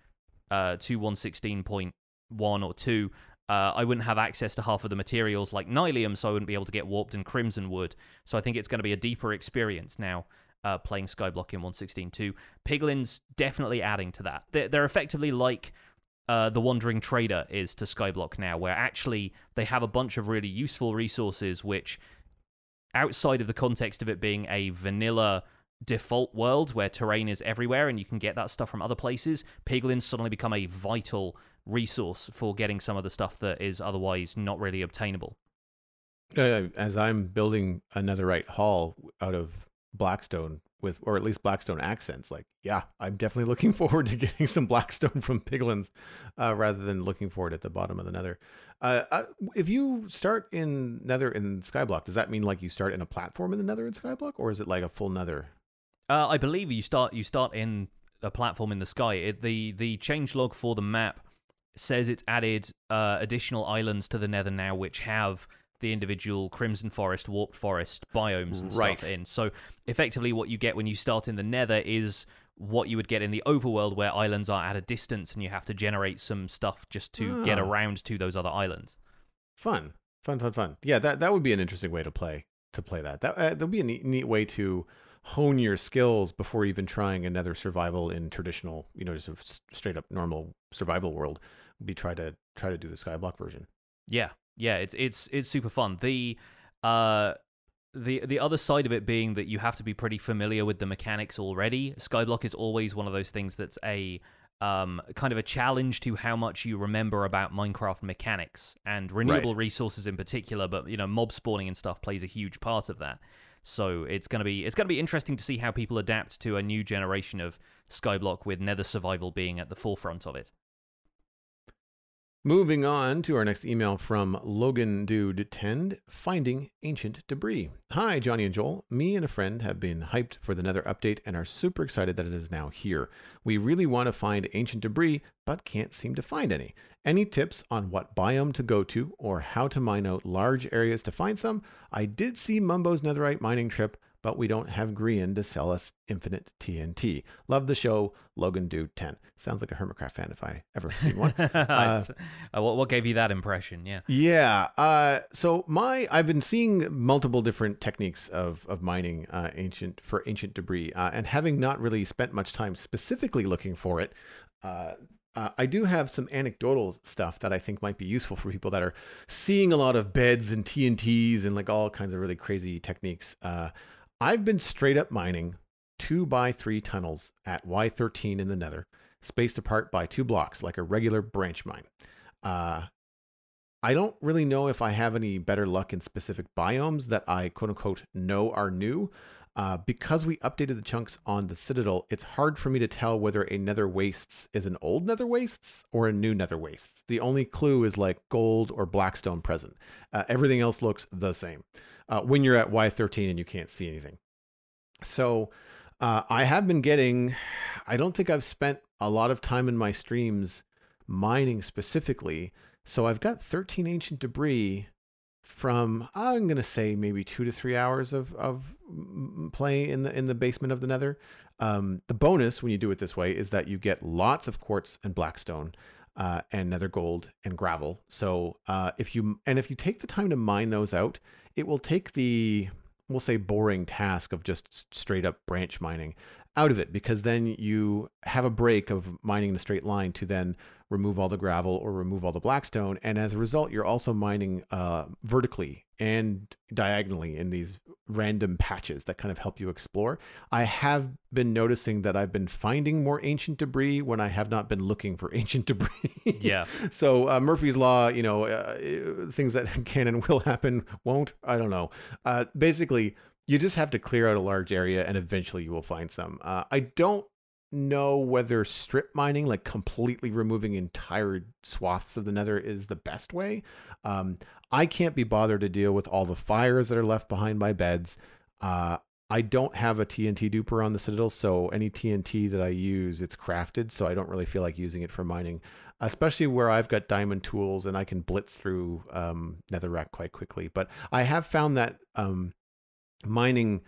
uh, to 116.1 or 2 uh, I wouldn't have access to half of the materials like Nylium, so I wouldn't be able to get warped and crimson wood. So I think it's going to be a deeper experience now uh, playing Skyblock in 116.2. Piglins definitely adding to that. They're, they're effectively like uh, the Wandering Trader is to Skyblock now, where actually they have a bunch of really useful resources which, outside of the context of it being a vanilla default world where terrain is everywhere and you can get that stuff from other places, Piglins suddenly become a vital resource for getting some of the stuff that is otherwise not really obtainable. Uh, as I'm building another netherite hall out of Blackstone with, or at least Blackstone accents, like, yeah, I'm definitely looking forward to getting some Blackstone from Piglins uh, rather than looking for it at the bottom of the nether. Uh, uh, if you start in nether in Skyblock, does that mean like you start in a platform in the nether in Skyblock, or is it like a full nether? Uh, I believe you start you start in a platform in the sky. It, the the change log for the map says it's added uh, additional islands to the Nether now, which have the individual Crimson Forest, Warped Forest biomes and Right. stuff in. So effectively, what you get when you start in the Nether is what you would get in the overworld, where islands are at a distance and you have to generate some stuff just to get Ah. around to those other islands. Fun, fun, fun, fun. Yeah, that that would be an interesting way to play to play that. That uh, that would be a neat, neat way to hone your skills before even trying another survival in traditional, you know, just a straight up normal survival world. Would be try to try to do the Skyblock version. Yeah, yeah, it's it's it's super fun. The uh the the other side of it being that you have to be pretty familiar with the mechanics already. Skyblock is always one of those things that's a um, kind of a challenge to how much you remember about Minecraft mechanics and renewable resources in particular, but you know mob spawning and stuff plays a huge part of that. So it's gonna be it's gonna be interesting to see how people adapt to a new generation of Skyblock with Nether survival being at the forefront of it. Moving on to our next email from Logan Dude Tend, finding ancient debris. Hi, Jonny and Joel. Me and a friend have been hyped for the Nether update and are super excited that it is now here. We really want to find ancient debris, but can't seem to find any. Any tips on what biome to go to or how to mine out large areas to find some? I did see Mumbo's Netherite mining trip, but we don't have Grian to sell us infinite TNT. Love the show, Logan Dude 10. Sounds like a Hermitcraft fan if I ever seen one. uh, what, what gave you that impression? Yeah. Yeah. Uh, so my I've been seeing multiple different techniques of of mining uh, ancient for ancient debris, uh, and having not really spent much time specifically looking for it. Uh, uh, I do have some anecdotal stuff that I think might be useful for people that are seeing a lot of beds and TNTs and like all kinds of really crazy techniques. Uh, I've been straight up mining two by three tunnels at Y13 in the Nether, spaced apart by two blocks, like a regular branch mine. Uh, I don't really know if I have any better luck in specific biomes that I quote unquote know are new. Uh, because we updated the chunks on the Citadel, it's hard for me to tell whether a Nether Wastes is an old Nether Wastes or a new Nether Wastes. The only clue is like gold or blackstone present. Uh, everything else looks the same uh, when you're at Y13 and you can't see anything. So uh, I have been getting, I don't think I've spent a lot of time in my streams mining specifically. So I've got 13 ancient debris from I'm gonna say maybe two to three hours of of play in the in the basement of the Nether. Um, the bonus when you do it this way is that you get lots of quartz and blackstone. Uh, and nether gold and gravel. So uh, if you and if you take the time to mine those out, it will take the we'll say boring task of just straight up branch mining out of it because then you have a break of mining in a straight line to then remove all the gravel or remove all the blackstone. And as a result you're also mining uh, vertically and diagonally in these random patches that kind of help you explore. I have been noticing that i've been finding more ancient debris when i have not been looking for ancient debris. Yeah. So uh, murphy's law you know uh, things that can and will happen won't i don't know. Uh, basically you just have to clear out a large area and eventually you will find some. Uh, I don't know whether strip mining, like completely removing entire swaths of the nether, is the best way. Um, I can't be bothered to deal with all the fires that are left behind my beds. Uh, I don't have a TNT duper on the Citadel, so any TNT that I use, it's crafted, so I don't really feel like using it for mining, especially where I've got diamond tools and I can blitz through um, netherrack quite quickly. But I have found that um, mining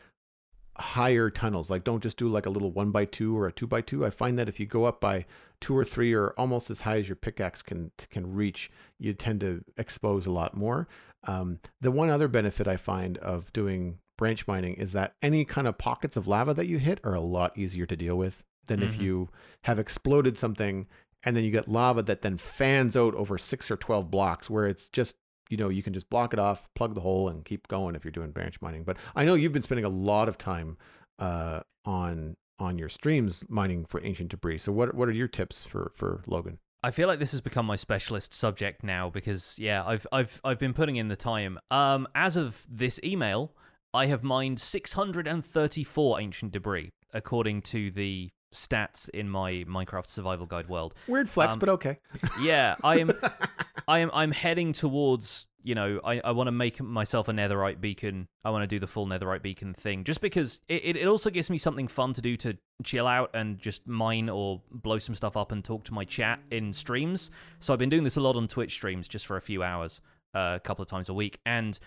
higher tunnels like don't just do like a little one by two or a two by two i find that if you go up by two or three or almost as high as your pickaxe can can reach you tend to expose a lot more um, the one other benefit i find of doing branch mining is that any kind of pockets of lava that you hit are a lot easier to deal with than mm-hmm. if you have exploded something and then you get lava that then fans out over six or 12 blocks where it's just you know you can just block it off, plug the hole, and keep going if you're doing branch mining. But I know you've been spending a lot of time uh, on on your streams mining for ancient debris. So what what are your tips for for Logan? I feel like this has become my specialist subject now because yeah, I've I've I've been putting in the time. Um, as of this email, I have mined 634 ancient debris according to the stats in my Minecraft Survival Guide world. Weird flex, um, but okay. yeah, I am. I am. I'm heading towards. You know, I, I want to make myself a netherite beacon. I want to do the full netherite beacon thing, just because it, it also gives me something fun to do to chill out and just mine or blow some stuff up and talk to my chat in streams. So I've been doing this a lot on Twitch streams, just for a few hours, uh, a couple of times a week, and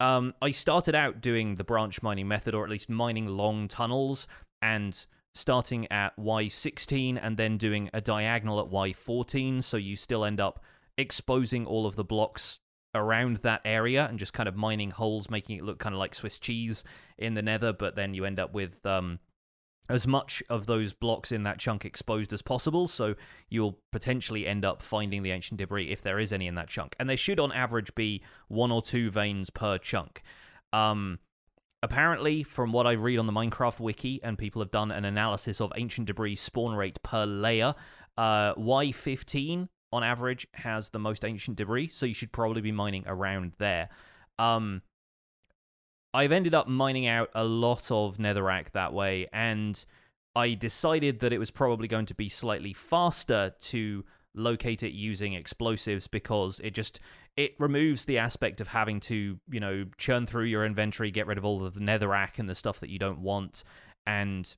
um, I started out doing the branch mining method, or at least mining long tunnels, and starting at Y16 and then doing a diagonal at Y14, so you still end up exposing all of the blocks around that area and just kind of mining holes, making it look kind of like Swiss cheese in the nether, but then you end up with um, as much of those blocks in that chunk exposed as possible, so you'll potentially end up finding the ancient debris if there is any in that chunk. And there should, on average, be one or two veins per chunk. Um, Apparently, from what I read on the Minecraft wiki, and people have done an analysis of ancient debris spawn rate per layer, uh, Y15 on average has the most ancient debris, so you should probably be mining around there. Um, I've ended up mining out a lot of netherrack that way, and I decided that it was probably going to be slightly faster to locate it using explosives because it just it removes the aspect of having to, you know, churn through your inventory, get rid of all of the netherrack and the stuff that you don't want. And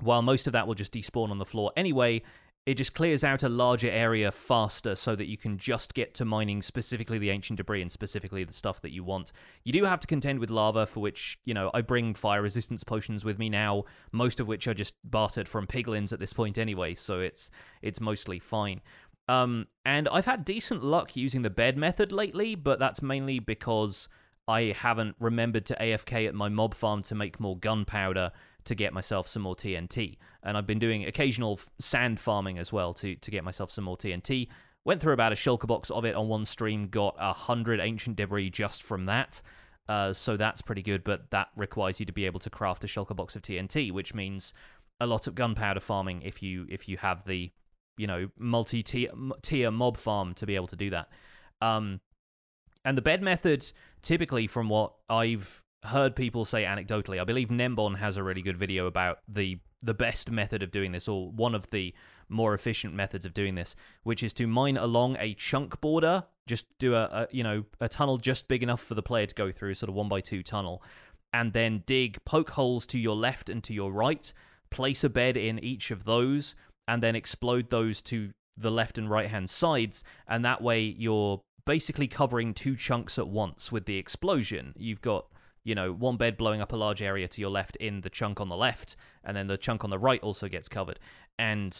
while most of that will just despawn on the floor anyway, it just clears out a larger area faster so that you can just get to mining specifically the ancient debris and specifically the stuff that you want. You do have to contend with lava, for which, you know, I bring fire resistance potions with me now, most of which are just bartered from piglins at this point anyway, so it's it's mostly fine. Um, and I've had decent luck using the bed method lately, but that's mainly because I haven't remembered to AFK at my mob farm to make more gunpowder to get myself some more TNT. And I've been doing occasional sand farming as well to, to get myself some more TNT. Went through about a shulker box of it on one stream, got a hundred ancient debris just from that. Uh, so that's pretty good, but that requires you to be able to craft a shulker box of TNT, which means a lot of gunpowder farming if you if you have the you know multi tier mob farm to be able to do that. Um, and the bed method, typically, from what I've heard people say anecdotally, I believe Nembon has a really good video about the the best method of doing this, or one of the more efficient methods of doing this, which is to mine along a chunk border. Just do a, a you know a tunnel just big enough for the player to go through, sort of one by two tunnel, and then dig poke holes to your left and to your right. Place a bed in each of those, and then explode those to the left and right hand sides, and that way you're basically covering two chunks at once with the explosion. You've got you know, one bed blowing up a large area to your left in the chunk on the left, and then the chunk on the right also gets covered. And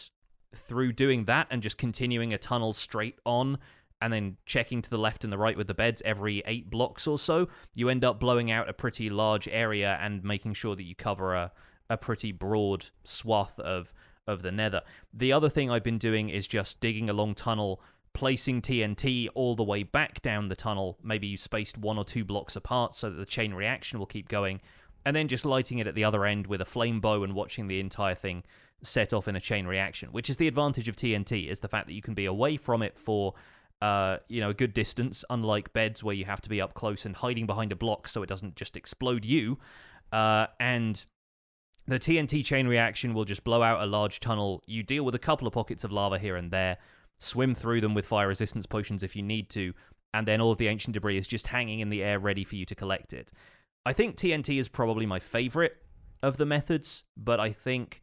through doing that and just continuing a tunnel straight on, and then checking to the left and the right with the beds every eight blocks or so, you end up blowing out a pretty large area and making sure that you cover a, a pretty broad swath of of the nether. The other thing I've been doing is just digging a long tunnel, placing TNT all the way back down the tunnel. Maybe you spaced one or two blocks apart so that the chain reaction will keep going, and then just lighting it at the other end with a flame bow and watching the entire thing set off in a chain reaction. Which is the advantage of TNT is the fact that you can be away from it for. Uh, you know, a good distance, unlike beds where you have to be up close and hiding behind a block so it doesn't just explode you. Uh, and the TNT chain reaction will just blow out a large tunnel. You deal with a couple of pockets of lava here and there, swim through them with fire resistance potions if you need to, and then all of the ancient debris is just hanging in the air ready for you to collect it. I think TNT is probably my favorite of the methods, but I think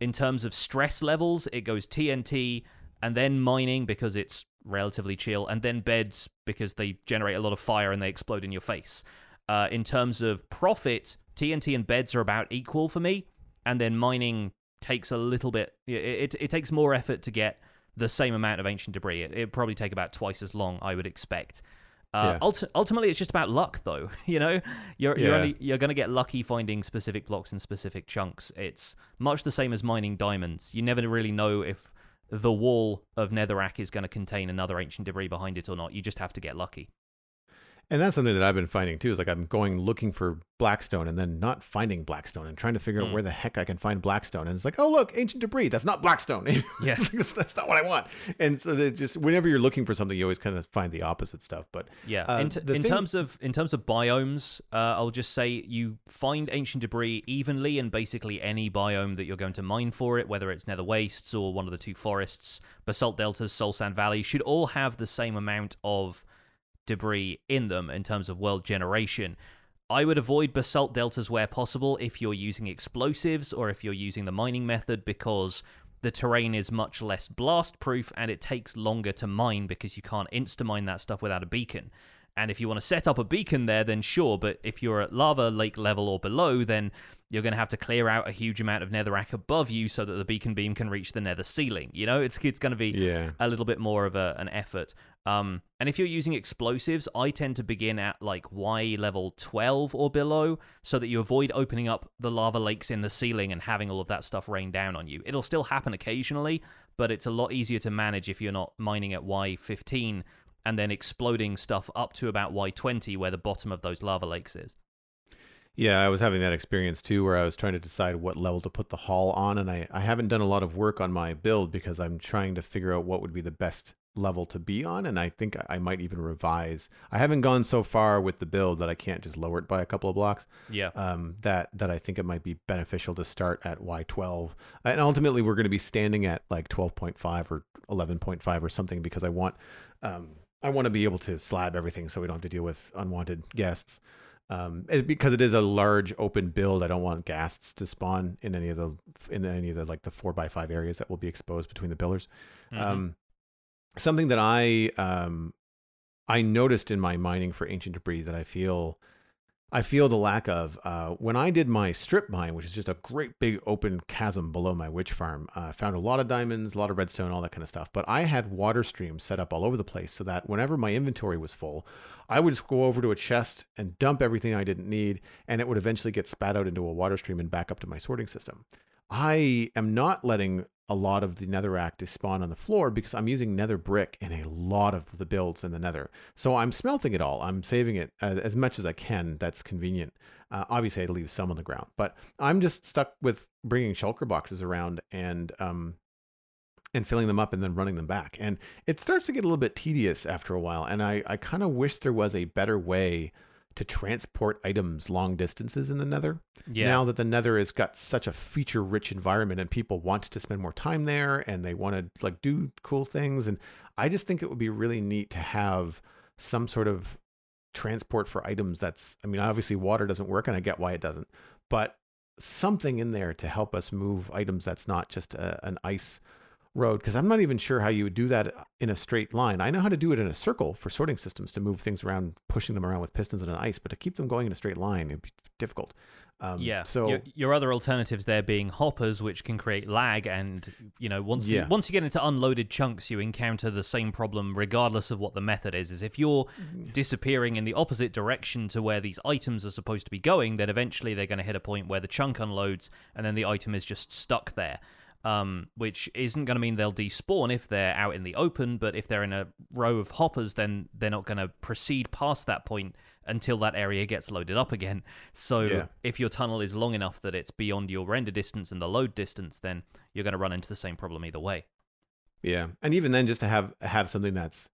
in terms of stress levels, it goes TNT and then mining because it's relatively chill, and then beds because they generate a lot of fire and they explode in your face. Uh, in terms of profit, TNT and beds are about equal for me, and then mining takes a little bit. It, it, it takes more effort to get the same amount of ancient debris. It would probably take about twice as long, I would expect. Uh, yeah. ulti- ultimately, it's just about luck, though. you know, you're yeah. you're, only, you're going to get lucky finding specific blocks in specific chunks. It's much the same as mining diamonds. You never really know if the wall of Netherrack is going to contain another ancient debris behind it or not. You just have to get lucky. And that's something that I've been finding too. Is like I'm going looking for Blackstone and then not finding Blackstone and trying to figure mm. out where the heck I can find Blackstone. And it's like, oh look, ancient debris. That's not Blackstone. Yes, that's, not what I want. And so they just whenever you're looking for something, you always kind of find the opposite stuff. But yeah, uh, in, t- in thing... terms of in terms of biomes, uh, I'll just say you find ancient debris evenly in basically any biome that you're going to mine for it, whether it's Nether Wastes or one of the two forests, Basalt Deltas, Soul Sand Valley, should all have the same amount of debris in them in terms of world generation. I would avoid basalt deltas where possible if you're using explosives or if you're using the mining method because the terrain is much less blast proof and it takes longer to mine because you can't insta mine that stuff without a beacon. And if you want to set up a beacon there, then sure. But if you're at lava lake level or below, then you're going to have to clear out a huge amount of netherrack above you so that the beacon beam can reach the nether ceiling. You know, it's it's going to be yeah. a little bit more of a, an effort. Um, and if you're using explosives, I tend to begin at like Y level 12 or below so that you avoid opening up the lava lakes in the ceiling and having all of that stuff rain down on you. It'll still happen occasionally, but it's a lot easier to manage if you're not mining at Y15 and then exploding stuff up to about Y20 where the bottom of those lava lakes is. Yeah, I was having that experience too where I was trying to decide what level to put the hall on and I, I haven't done a lot of work on my build because I'm trying to figure out what would be the best level to be on and I think I might even revise. I haven't gone so far with the build that I can't just lower it by a couple of blocks. Yeah. Um that that I think it might be beneficial to start at Y12. And ultimately we're going to be standing at like 12.5 or 11.5 or something because I want um I want to be able to slab everything so we don't have to deal with unwanted guests. Um, because it is a large open build, I don't want guests to spawn in any of the in any of the like the four by five areas that will be exposed between the pillars. Mm-hmm. Um, something that I um, I noticed in my mining for ancient debris that I feel I feel the lack of. Uh, when I did my strip mine, which is just a great big open chasm below my witch farm, I uh, found a lot of diamonds, a lot of redstone, all that kind of stuff. But I had water streams set up all over the place so that whenever my inventory was full, I would just go over to a chest and dump everything I didn't need, and it would eventually get spat out into a water stream and back up to my sorting system. I am not letting a lot of the netherrack to spawn on the floor because I'm using nether brick in a lot of the builds in the nether. So I'm smelting it all. I'm saving it as, as much as I can. That's convenient. Uh, obviously, I'd leave some on the ground, but I'm just stuck with bringing shulker boxes around and um, and filling them up and then running them back. And it starts to get a little bit tedious after a while. And I, I kind of wish there was a better way to transport items long distances in the nether. Yeah. Now that the nether has got such a feature rich environment and people want to spend more time there and they want to like do cool things. And I just think it would be really neat to have some sort of transport for items that's, I mean, obviously water doesn't work and I get why it doesn't, but something in there to help us move items that's not just a, an ice road because I'm not even sure how you would do that in a straight line. I know how to do it in a circle for sorting systems to move things around, pushing them around with pistons and an ice, but to keep them going in a straight line, it'd be difficult. Um, Yeah. So your, your other alternatives there being hoppers, which can create lag, and you know once Yeah. you, once you get into unloaded chunks, you encounter the same problem regardless of what the method is. Is if you're Mm. disappearing in the opposite direction to where these items are supposed to be going, then eventually they're going to hit a point where the chunk unloads, and then the item is just stuck there. Um, which isn't going to mean they'll despawn if they're out in the open, but if they're in a row of hoppers, then they're not going to proceed past that point until that area gets loaded up again. So Yeah. if your tunnel is long enough that it's beyond your render distance and the load distance, then you're going to run into the same problem either way. Yeah, and even then, just to have have something that's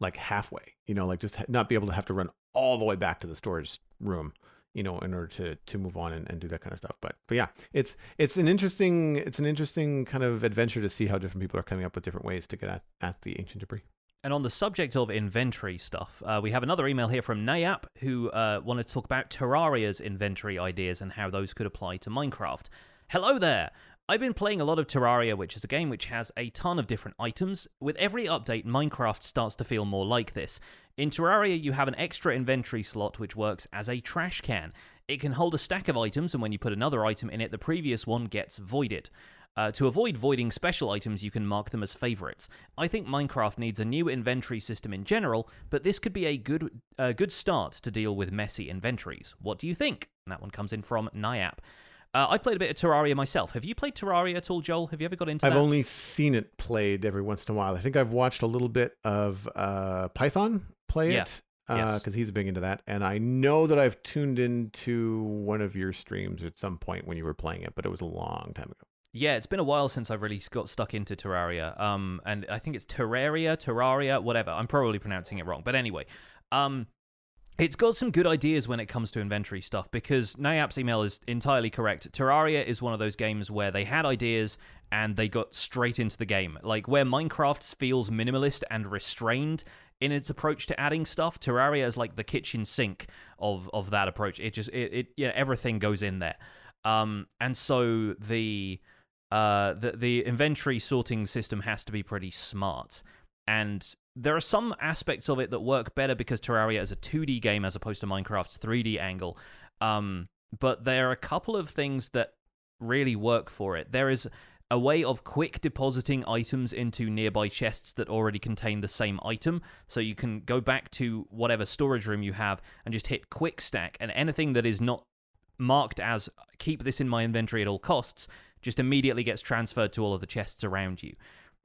like halfway, you know, like just not be able to have to run all the way back to the storage room, you know, in order to to move on and, and do that kind of stuff. But but yeah, it's it's an interesting it's an interesting kind of adventure to see how different people are coming up with different ways to get at, at the ancient debris. And on the subject of inventory stuff, uh, we have another email here from Nayap who uh, wanted to talk about Terraria's inventory ideas and how those could apply to Minecraft. Hello there! I've been playing a lot of Terraria, which is a game which has a ton of different items. With every update, Minecraft starts to feel more like this. In Terraria, you have an extra inventory slot which works as a trash can. It can hold a stack of items, and when you put another item in it, the previous one gets voided. Uh, to avoid voiding special items, you can mark them as favorites. I think Minecraft needs a new inventory system in general, but this could be a good uh, good start to deal with messy inventories. What do you think? And that one comes in from Nyap. Uh, I've played a bit of Terraria myself. Have you played Terraria at all, Joel? Have you ever got into it? I've that? only seen it played every once in a while. I think I've watched a little bit of uh, Python play Yeah. it Yes. because he's a big into that, and I know that I've tuned into one of your streams at some point when you were playing it, but it was a long time ago. Yeah, it's been a while since I've really got stuck into Terraria. Um, and I think it's Terraria, Terraria, whatever. I'm probably pronouncing it wrong, but anyway, um, it's got some good ideas when it comes to inventory stuff because Nayap's email is entirely correct. Terraria is one of those games where they had ideas and they got straight into the game. Like where Minecraft feels minimalist and restrained in its approach to adding stuff, Terraria is like the kitchen sink of of that approach. It just it, it yeah everything goes in there. Um, and so the uh, the the inventory sorting system has to be pretty smart. And there are some aspects of it that work better because Terraria is a 2D game as opposed to Minecraft's 3D angle. Um, but there are a couple of things that really work for it. There is a way of quick depositing items into nearby chests that already contain the same item. So you can go back to whatever storage room you have and just hit quick stack, and anything that is not marked as keep this in my inventory at all costs just immediately gets transferred to all of the chests around you.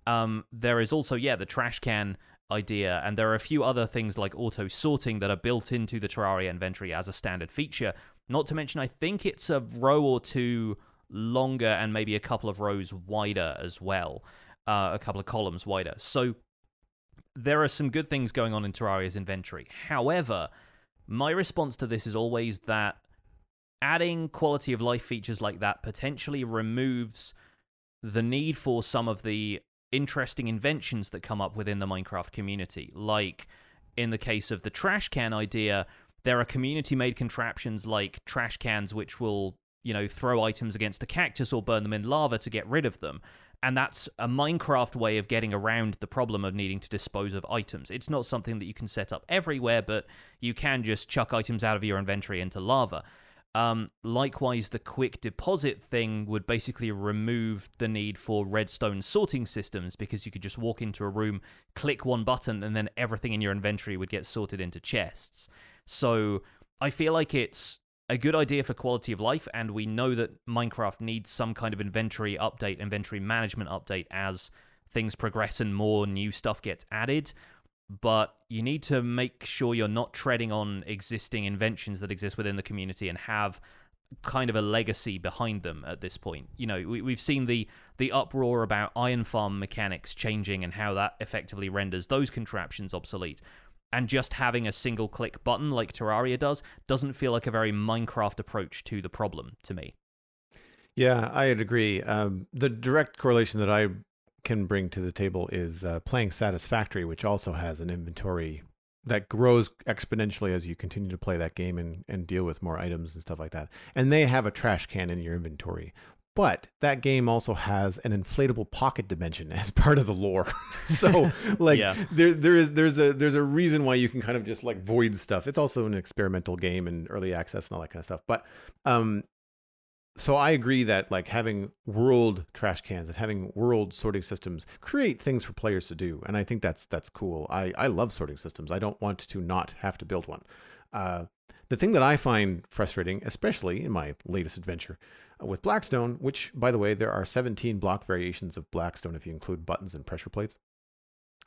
Um, there is also, yeah, the trash can idea, and there are a few other things like auto sorting that are built into the Terraria inventory as a standard feature. Not to mention, I think it's a row or two longer and maybe a couple of rows wider as well, uh, a couple of columns wider. So there are some good things going on in Terraria's inventory. However, my response to this is always that adding quality of life features like that potentially removes the need for some of the interesting inventions that come up within the Minecraft community. Like in the case of the trash can idea, there are community made contraptions like trash cans which will, you know, throw items against a cactus or burn them in lava to get rid of them. And that's a Minecraft way of getting around the problem of needing to dispose of items. It's not something that you can set up everywhere, but you can just chuck items out of your inventory into lava. Um, likewise, the quick deposit thing would basically remove the need for redstone sorting systems because you could just walk into a room, click one button, and then everything in your inventory would get sorted into chests. So I feel like it's a good idea for quality of life, and we know that Minecraft needs some kind of inventory update, inventory management update as things progress and more new stuff gets added but you need to make sure you're not treading on existing inventions that exist within the community and have kind of a legacy behind them at this point. You know, we, we've seen the the uproar about iron farm mechanics changing and how that effectively renders those contraptions obsolete. And just having a single click button like Terraria does doesn't feel like a very Minecraft approach to the problem to me. Yeah, I'd agree. Um, the direct correlation that I can bring to the table is uh, playing Satisfactory, which also has an inventory that grows exponentially as you continue to play that game and, and deal with more items and stuff like that. And they have a trash can in your inventory. But that game also has an inflatable pocket dimension as part of the lore. so like Yeah. there there is there's a there's a reason why you can kind of just like void stuff. It's also an experimental game and early access and all that kind of stuff. But um so I agree that like having world trash cans and having world sorting systems create things for players to do, and I think that's that's cool. I I love sorting systems. I don't want to not have to build one. Uh, the thing that I find frustrating, especially in my latest adventure with Blackstone, which by the way there are 17 block variations of Blackstone if you include buttons and pressure plates,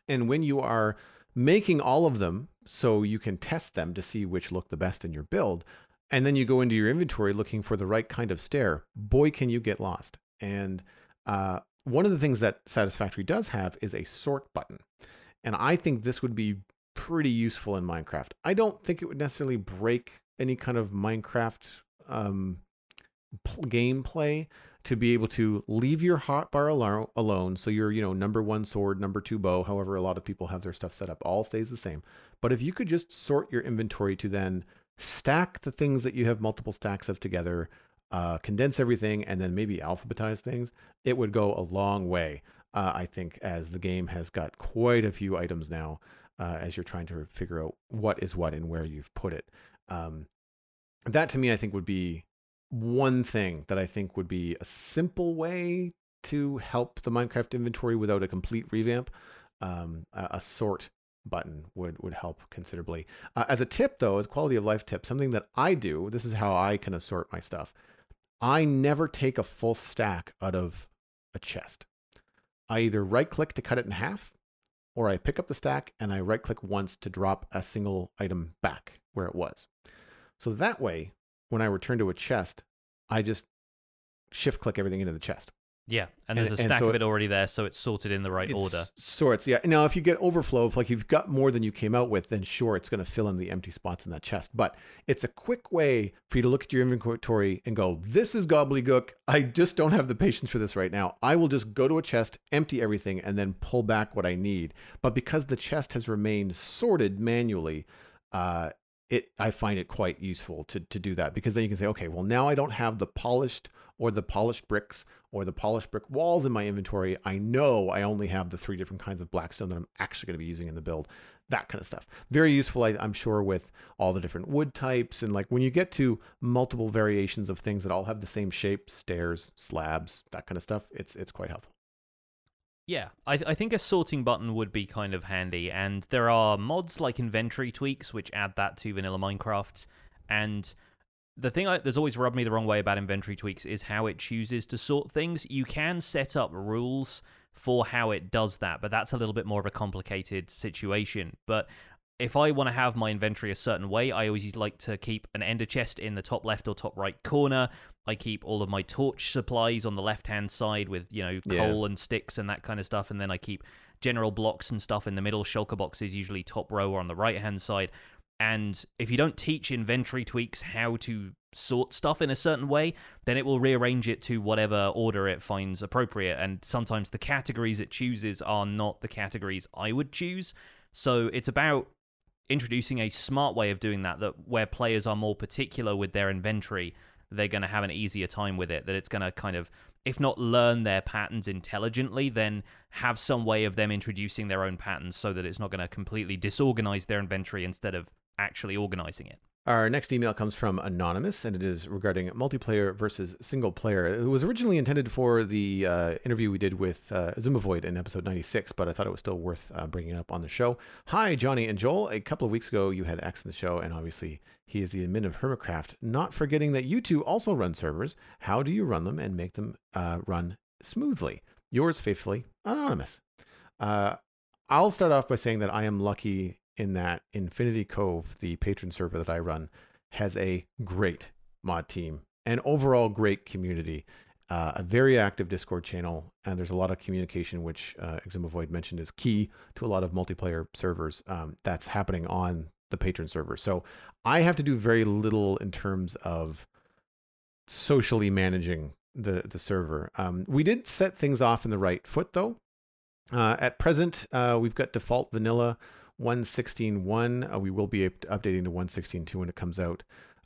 and when you are making all of them so you can test them to see which look the best in your build, and then you go into your inventory looking for the right kind of stair, boy, can you get lost. And uh, one of the things that Satisfactory does have is a sort button. And I think this would be pretty useful in Minecraft. I don't think it would necessarily break any kind of Minecraft um, gameplay to be able to leave your hotbar alo- alone. So your, you know, number one sword, number two bow, however, a lot of people have their stuff set up, all stays the same. But if you could just sort your inventory to then stack the things that you have multiple stacks of together, uh, condense everything, and then maybe alphabetize things, it would go a long way. Uh, I think as the game has got quite a few items now, uh, as you're trying to figure out what is what and where you've put it. Um, that to me, I think would be one thing that I think would be a simple way to help the Minecraft inventory without a complete revamp. Um, a, a, sort button would would help considerably. Uh, as a tip, though, as quality of life tip, something that I do. This is how I kind of sort my stuff. I never take a full stack out of a chest. I either right click to cut it in half, or I pick up the stack and I right click once to drop a single item back where it was. So that way, when I return to a chest, I just shift click everything into the chest. Yeah, and there's a stack so of it already there, so it's sorted in the right order. Sorts, yeah. Now, if you get overflow, if like you've got more than you came out with, then sure, it's going to fill in the empty spots in that chest. But it's a quick way for you to look at your inventory and go, "This is gobbledygook. I just don't have the patience for this right now. I will just go to a chest, empty everything, and then pull back what I need." But because the chest has remained sorted manually, uh, it I find it quite useful to to do that because then you can say, okay, well now I don't have the polished or the polished bricks or the polished brick walls in my inventory. I know I only have the three different kinds of blackstone that I'm actually going to be using in the build. That kind of stuff. Very useful, I, I'm sure, with all the different wood types. And like when you get to multiple variations of things that all have the same shape, stairs, slabs, that kind of stuff, it's it's quite helpful. Yeah, I, I think a sorting button would be kind of handy, and there are mods like inventory tweaks which add that to vanilla Minecraft. And the thing I, that's always rubbed me the wrong way about inventory tweaks is how it chooses to sort things. You can set up rules for how it does that, but that's a little bit more of a complicated situation. But if I want to have my inventory a certain way, I always like to keep an ender chest in the top left or top right corner. I keep all of my torch supplies on the left hand side with, you know, coal yeah. and sticks and that kind of stuff. And then I keep general blocks and stuff in the middle. Shulker boxes usually top row or on the right hand side. And if you don't teach inventory tweaks how to sort stuff in a certain way, then it will rearrange it to whatever order it finds appropriate. And sometimes the categories it chooses are not the categories I would choose. So it's about introducing a smart way of doing that that where players are more particular with their inventory they're going to have an easier time with it that it's going to kind of if not learn their patterns intelligently then have some way of them introducing their own patterns so that it's not going to completely disorganize their inventory instead of actually organizing it our next email comes from Anonymous, and it is regarding multiplayer versus single player. It was originally intended for the uh, interview we did with uh, Xisumavoid in episode 96, but I thought it was still worth uh, bringing up on the show. Hi, Jonny and Joel. A couple of weeks ago, you had X in the show, and obviously he is the admin of Hermitcraft. Not forgetting that you two also run servers. How do you run them and make them uh, run smoothly? Yours faithfully, Anonymous. Uh, I'll start off by saying that I am lucky in that Infinity Cove, the patron server that I run, has a great mod team and overall great community. Uh, a very active Discord channel, and there's a lot of communication, which uh, mentioned is key to a lot of multiplayer servers um, that's happening on the patron server. So I have to do very little in terms of socially managing the the server. Um, we did set things off in the right foot, though. Uh, at present, uh, we've got default vanilla 116.1. Uh, we will be updating to 116.2 when it comes out.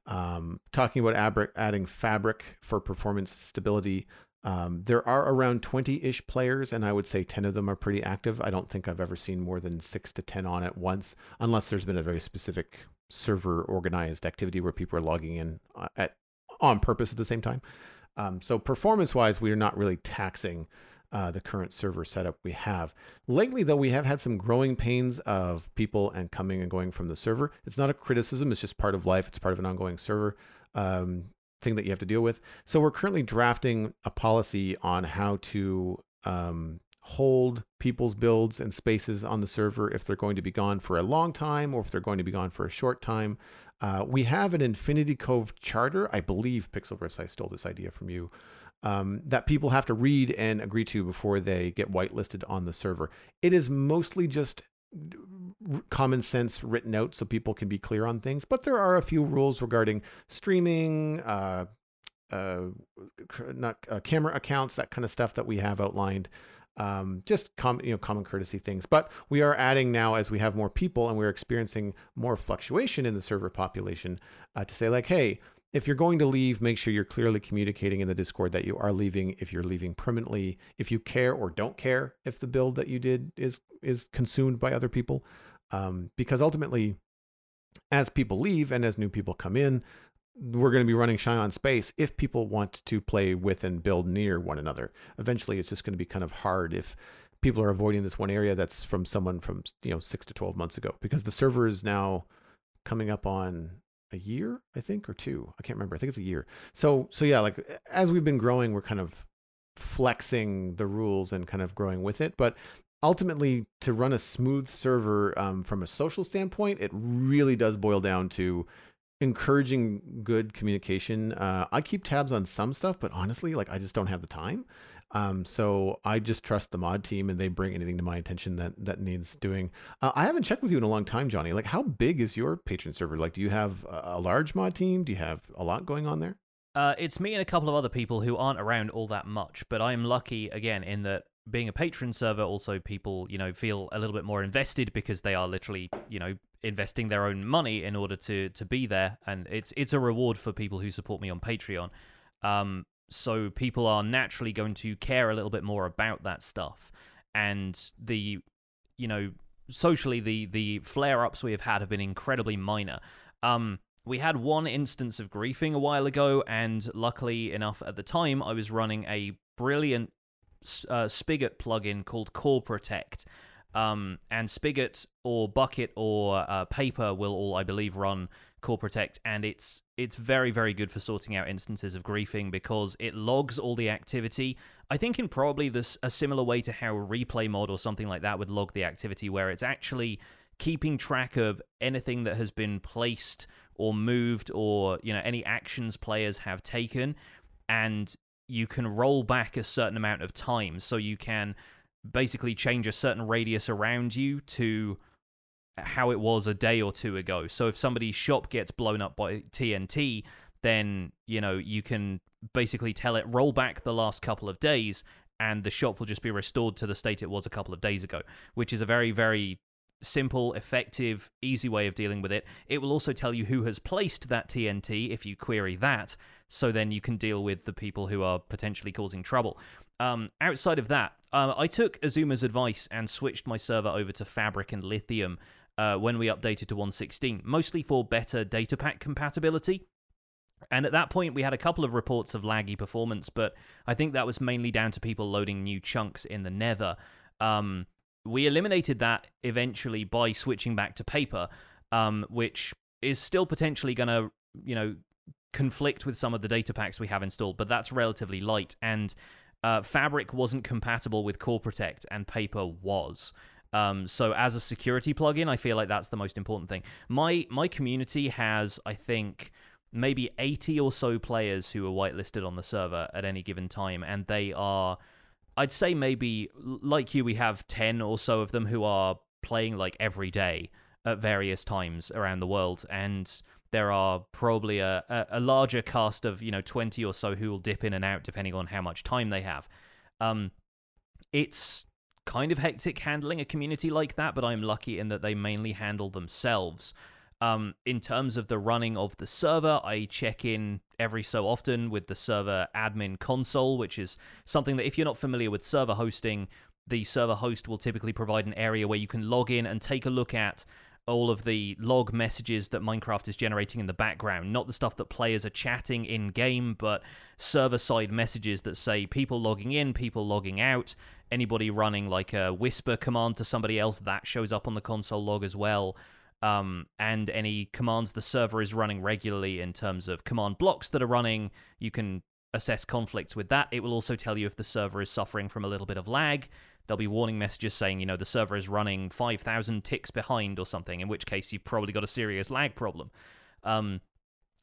Um, talking about ab- adding fabric for performance stability. Um, there are around 20 ish players, and I would say 10 of them are pretty active. I don't think I've ever seen more than six to 10 on at once, unless there's been a very specific server organized activity where people are logging in uh, at on purpose at the same time. Um, so performance wise, we are not really taxing uh, the current server setup we have. Lately, though, we have had some growing pains of people and coming and going from the server. It's not a criticism; it's just part of life. It's part of an ongoing server um, thing that you have to deal with. So we're currently drafting a policy on how to um, hold people's builds and spaces on the server if they're going to be gone for a long time or if they're going to be gone for a short time. Uh, we have an Infinity Cove charter. I believe Pixlriffs, I stole this idea from you. Um, that people have to read and agree to before they get whitelisted on the server. It is mostly just common sense written out so people can be clear on things, but there are a few rules regarding streaming, uh, uh, not uh, camera accounts, that kind of stuff that we have outlined um, just com- you know common courtesy things. But we are adding now as we have more people and we're experiencing more fluctuation in the server population uh, to say like, hey, if you're going to leave, make sure you're clearly communicating in the Discord that you are leaving. If you're leaving permanently, if you care or don't care if the build that you did is is consumed by other people, um, because ultimately, as people leave and as new people come in, we're going to be running Shy on Space if people want to play with and build near one another. Eventually, it's just going to be kind of hard if people are avoiding this one area that's from someone from you know six to twelve months ago because the server is now coming up on a year, I think, or two. I can't remember. I think it's a year. So so yeah, like as we've been growing, we're kind of flexing the rules and kind of growing with it. But ultimately, to run a smooth server um, from a social standpoint, it really does boil down to encouraging good communication. Uh, I keep tabs on some stuff, but honestly, like I just don't have the time. Um, so I just trust the mod team, and they bring anything to my attention that that needs doing. Uh, I haven't checked with you in a long time, Jonny. Like, how big is your patron server? Like, do you have a, large mod team? Do you have a lot going on there? Uh, it's me and a couple of other people who aren't around all that much, but I am lucky again in that being a patron server, also people you know feel a little bit more invested because they are literally you know investing their own money in order to to be there, and it's it's a reward for people who support me on Patreon. Um, so people are naturally going to care a little bit more about that stuff, and the you know socially the the flare ups we have had have been incredibly minor. Um, we had one instance of griefing a while ago, and luckily enough at the time, I was running a brilliant uh, Spigot plugin called CoreProtect, um, and Spigot or Bukkit or uh, Paper will all, I believe, run CoreProtect, and it's it's very very good for sorting out instances of griefing because it logs all the activity. I think in probably this a similar way to how Replay Mod or something like that would log the activity, where it's actually keeping track of anything that has been placed or moved or you know any actions players have taken and you can roll back a certain amount of time so you can basically change a certain radius around you to how it was a day or two ago. So if somebody's shop gets blown up by TNT, then you know you can basically tell it roll back the last couple of days and the shop will just be restored to the state it was a couple of days ago, which is a very very simple, effective, easy way of dealing with it. It will also tell you who has placed that TNT if you query that, so then you can deal with the people who are potentially causing trouble. Um, outside of that, uh, I took Xisuma's advice and switched my server over to Fabric and Lithium uh, when we updated to 116, mostly for better data pack compatibility. And at that point, we had a couple of reports of laggy performance, but I think that was mainly down to people loading new chunks in the Nether. Um, we eliminated that eventually by switching back to paper, um, which is still potentially going to, you know, conflict with some of the data packs we have installed, but that's relatively light. And uh, Fabric wasn't compatible with CoreProtect, and Paper was. Um, so as a security plugin, I feel like that's the most important thing. My my community has, I think, maybe 80 or so players who are whitelisted on the server at any given time, and they are, I'd say maybe like you, we have 10 or so of them who are playing like every day at various times around the world, and there are probably a, a, larger cast of you know 20 or so who will dip in and out depending on how much time they have um, it's kind of hectic handling a community like that but i'm lucky in that they mainly handle themselves. Um, in terms of the running of the server i check in every so often with the server admin console which is something that if you're not familiar with server hosting the server host will typically provide an area where you can log in and take a look at all of the log messages that Minecraft is generating in the background, not the stuff that players are chatting in game, but server side messages that say people logging in, people logging out, anybody running like a whisper command to somebody else, that shows up on the console log as well. Um, and any commands the server is running regularly in terms of command blocks that are running, you can assess conflicts with that. It will also tell you if the server is suffering from a little bit of lag there'll be warning messages saying, you know, the server is running 5,000 ticks behind or something, in which case you've probably got a serious lag problem. Um,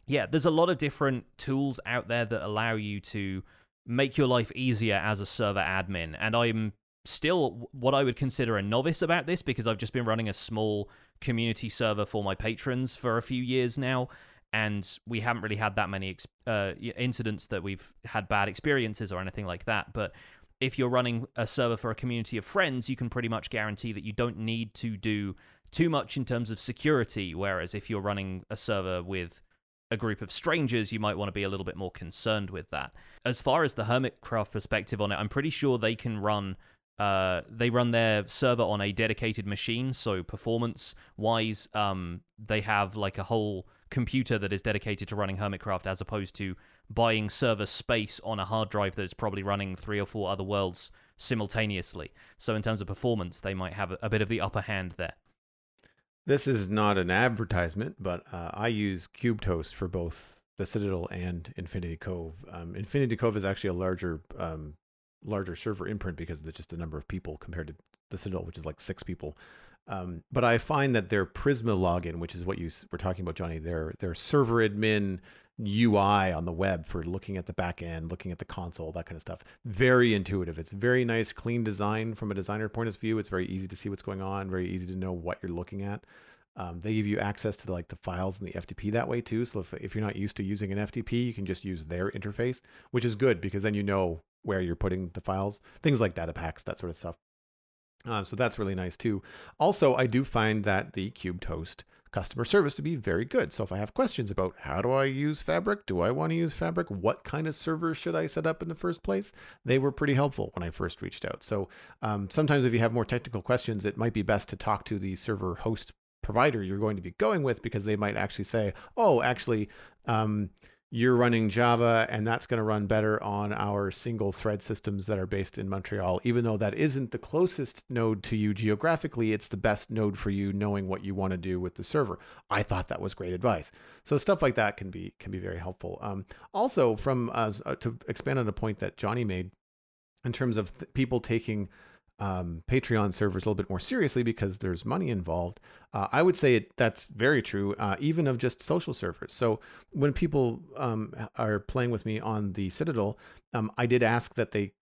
yeah, there's a lot of different tools out there that allow you to make your life easier as a server admin. And I'm still what I would consider a novice about this because I've just been running a small community server for my patrons for a few years now. And we haven't really had that many uh, incidents that we've had bad experiences or anything like that. But if you're running a server for a community of friends, you can pretty much guarantee that you don't need to do too much in terms of security. Whereas if you're running a server with a group of strangers, you might want to be a little bit more concerned with that. As far as the Hermitcraft perspective on it, I'm pretty sure they can run. Uh, they run their server on a dedicated machine, so performance wise, um, they have like a whole computer that is dedicated to running Hermitcraft as opposed to buying server space on a hard drive that is probably running three or four other worlds simultaneously. So in terms of performance, they might have a, bit of the upper hand there. This is not an advertisement, but uh, I use Kubetoast for both the Citadel and Infinity Cove. Um, Infinity Cove is actually a larger, um, larger server imprint because of the, just the number of people compared to the Citadel, which is like six people. Um, but I find that their Prisma login, which is what you were talking about, Jonny, their their server admin UI on the web for looking at the back end, looking at the console, that kind of stuff. Very intuitive. It's very nice, clean design from a designer point of view. It's very easy to see what's going on, very easy to know what you're looking at. Um, they give you access to the, like the files and the FTP that way too. So if, if you're not used to using an FTP, you can just use their interface, which is good because then you know where you're putting the files, things like data packs, that sort of stuff. Uh, so that's really nice too. Also, I do find that the Kubetoast customer service to be very good. So if I have questions about how do I use Fabric, do I want to use Fabric, what kind of server should I set up in the first place, they were pretty helpful when I first reached out. So um, sometimes if you have more technical questions, it might be best to talk to the server host provider you're going to be going with because they might actually say, oh, actually, um, you're running Java and that's going to run better on our single thread systems that are based in Montreal. Even though that isn't the closest node to you geographically, it's the best node for you knowing what you want to do with the server. I thought that was great advice. So stuff like that can be can be very helpful. Um, also, from uh, to expand on a point that Jonny made in terms of th- people taking um, Patreon servers a little bit more seriously because there's money involved. Uh, I would say it, that's very true, uh, even of just social servers. So when people um, are playing with me on the Citadel, um, I did ask that they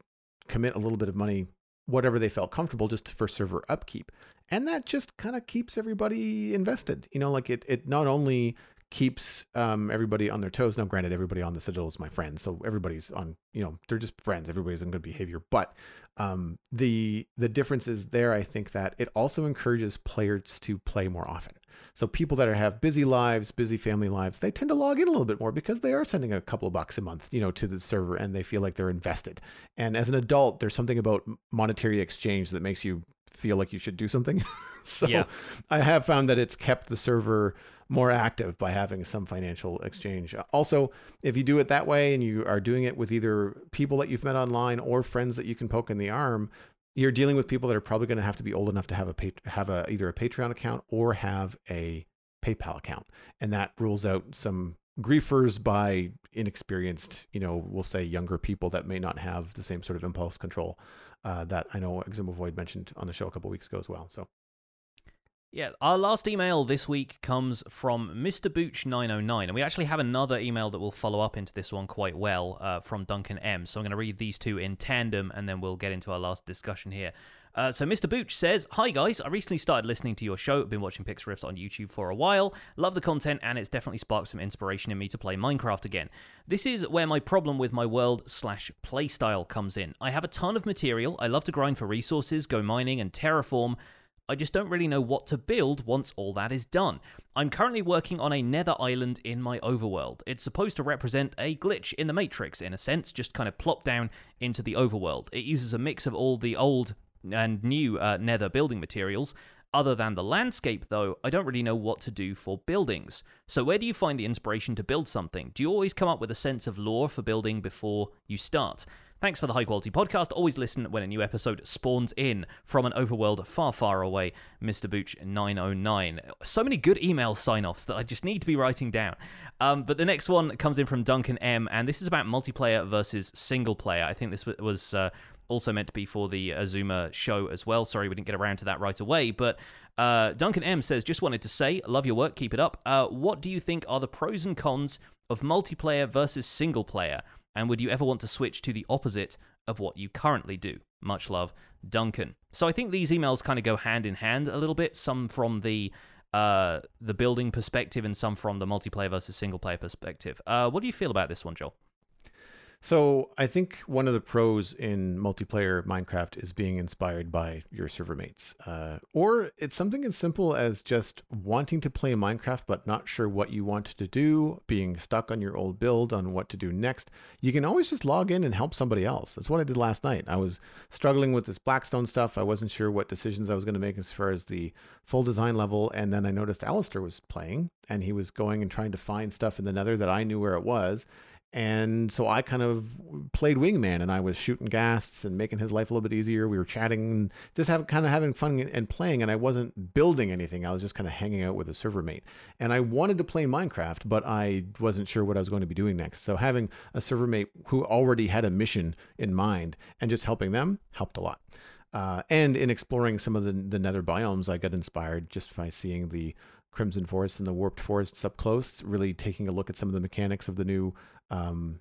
commit a little bit of money, whatever they felt comfortable, just for server upkeep, and that just kind of keeps everybody invested. You know, like it it not only keeps um, everybody on their toes. Now, granted, everybody on the Citadel is my friend, so everybody's on. You know, they're just friends. Everybody's on good behavior. But um, the the difference is there. I think that it also encourages players to play more often. So people that are, have busy lives, busy family lives, they tend to log in a little bit more because they are sending a couple of bucks a month, you know, to the server, and they feel like they're invested. And as an adult, there's something about monetary exchange that makes you feel like you should do something. so yeah. I have found that it's kept the server more active by having some financial exchange. Also, if you do it that way and you are doing it with either people that you've met online or friends that you can poke in the arm, you're dealing with people that are probably going to have to be old enough to have a have a either a Patreon account or have a PayPal account, and that rules out some griefers by inexperienced, you know, we'll say younger people that may not have the same sort of impulse control uh, that I know Xisumavoid mentioned on the show a couple weeks ago as well. So yeah, our last email this week comes from Mr. Booch909, and we actually have another email that will follow up into this one quite well uh, from Duncan M. So I'm going to read these two in tandem, and then we'll get into our last discussion here. Uh, so Mr. Booch says, Hi guys, I recently started listening to your show. Been watching Pixel on YouTube for a while. Love the content, and it's definitely sparked some inspiration in me to play Minecraft again. This is where my problem with my world slash playstyle comes in. I have a ton of material. I love to grind for resources, go mining, and terraform. I just don't really know what to build once all that is done. I'm currently working on a nether island in my overworld. It's supposed to represent a glitch in the Matrix, in a sense, just kind of plop down into the overworld. It uses a mix of all the old and new uh, nether building materials, Other than the landscape, though, I don't really know what to do for buildings. So, where do you find the inspiration to build something? Do you always come up with a sense of lore for building before you start? Thanks for the high quality podcast. Always listen when a new episode spawns in from an overworld far, far away, Mr. Booch909. So many good email sign offs that I just need to be writing down. Um, but the next one comes in from Duncan M, and this is about multiplayer versus single player. I think this was uh, also meant to be for the Xisuma show as well. Sorry, we didn't get around to that right away. But uh, Duncan M says, just wanted to say, love your work, keep it up. Uh, what do you think are the pros and cons of multiplayer versus single player? And would you ever want to switch to the opposite of what you currently do? Much love, Duncan. So I think these emails kind of go hand in hand a little bit. Some from the uh, the building perspective, and some from the multiplayer versus single player perspective. Uh, what do you feel about this one, Joel? So I think one of the pros in multiplayer Minecraft is being inspired by your server mates. Uh, or it's something as simple as just wanting to play Minecraft but not sure what you want to do, being stuck on your old build on what to do next. You can always just log in and help somebody else. That's what I did last night. I was struggling with this Blackstone stuff. I wasn't sure what decisions I was going to make as far as the full design level. And then I noticed Alistair was playing and he was going and trying to find stuff in the nether that I knew where it was and so I kind of played wingman and I was shooting ghasts and making his life a little bit easier. We were chatting, just have, kind of having fun and playing. And I wasn't building anything. I was just kind of hanging out with a server mate. And I wanted to play Minecraft, but I wasn't sure what I was going to be doing next. So having a server mate who already had a mission in mind and just helping them helped a lot. Uh, and in exploring some of the, the nether biomes, I got inspired just by seeing the Crimson Forest and the Warped Forests up close, really taking a look at some of the mechanics of the new um,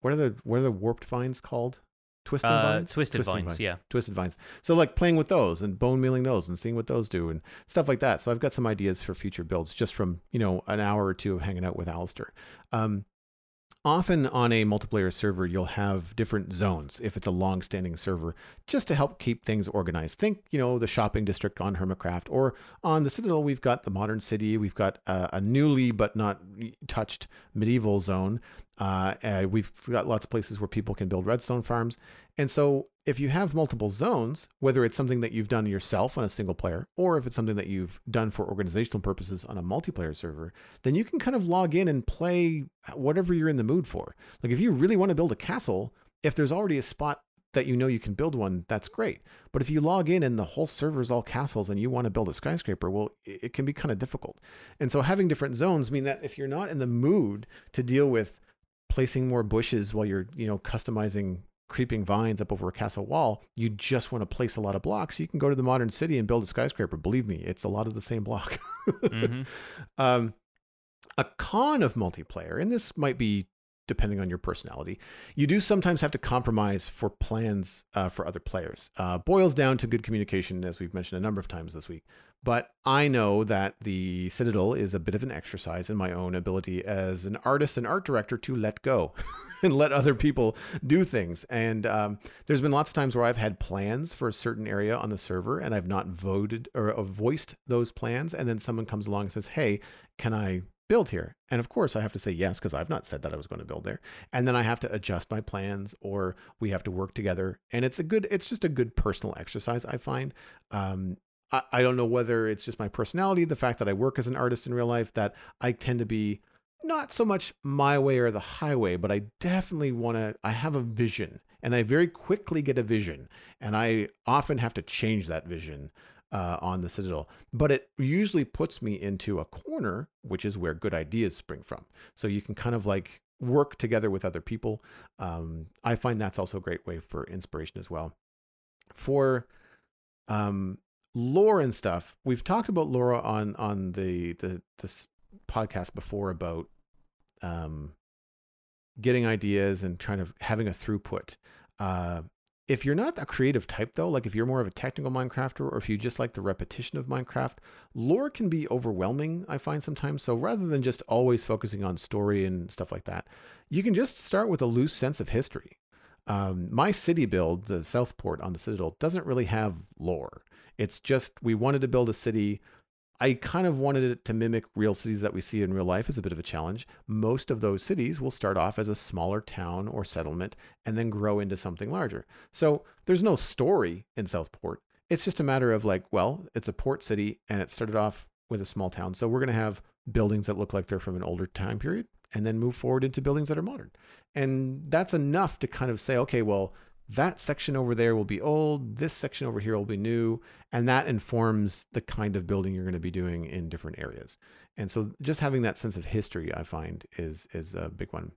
what are the what are the warped vines called? Twisted uh, vines. Twisted, twisted vines, vines, yeah. Twisted vines. So like playing with those and bone milling those and seeing what those do and stuff like that. So I've got some ideas for future builds just from you know an hour or two of hanging out with Alistair. Um, often on a multiplayer server, you'll have different zones if it's a long standing server, just to help keep things organized. Think, you know, the shopping district on Hermitcraft, or on the Citadel, we've got the modern city, we've got a, a newly but not touched medieval zone. Uh, we've got lots of places where people can build redstone farms. And so if you have multiple zones, whether it's something that you've done yourself on a single player, or if it's something that you've done for organizational purposes on a multiplayer server, then you can kind of log in and play whatever you're in the mood for. Like if you really want to build a castle, if there's already a spot that you know you can build one, that's great. But if you log in and the whole server is all castles and you want to build a skyscraper, well, it can be kind of difficult. And so having different zones mean that if you're not in the mood to deal with placing more bushes while you're, you know, customizing creeping vines up over a castle wall, you just want to place a lot of blocks. You can go to the modern city and build a skyscraper. Believe me, it's a lot of the same block. mm-hmm. um, a con of multiplayer, and this might be depending on your personality, you do sometimes have to compromise for plans uh, for other players. Uh, boils down to good communication, as we've mentioned a number of times this week. But I know that the Citadel is a bit of an exercise in my own ability as an artist and art director to let go. and let other people do things. And um, there's been lots of times where I've had plans for a certain area on the server and I've not voted or uh, voiced those plans. And then someone comes along and says, Hey, can I build here? And of course, I have to say yes because I've not said that I was going to build there. And then I have to adjust my plans or we have to work together. And it's a good, it's just a good personal exercise, I find. Um, I, don't know whether it's just my personality, the fact that I work as an artist in real life, that I tend to be not so much my way or the highway, but I definitely want to, I have a vision and I very quickly get a vision. And I often have to change that vision uh, on the Citadel. But it usually puts me into a corner, which is where good ideas spring from. So you can kind of like work together with other people. Um, I find that's also a great way for inspiration as well. For um, lore and stuff. We've talked about lore on on the the this podcast before about um, getting ideas and trying to having a throughput. Uh, if you're not a creative type though, like if you're more of a technical Minecrafter or if you just like the repetition of Minecraft, lore can be overwhelming, I find sometimes. So rather than just always focusing on story and stuff like that, you can just start with a loose sense of history. Um, my city build, the Southport on the Citadel, doesn't really have lore. It's just we wanted to build a city. I kind of wanted it to mimic real cities that we see in real life as a bit of a challenge. Most of those cities will start off as a smaller town or settlement and then grow into something larger. So there's no story in Southport. it's just a matter of like, well, it's a port city and it started off with a small town. So we're going to have buildings that look like they're from an older time period and then move forward into buildings that are modern. And that's enough to kind of say, okay, well, that section over there will be old, this section over here will be new, and that informs the kind of building you're going to be doing in different areas. And so just having that sense of history, I find, is is a big one.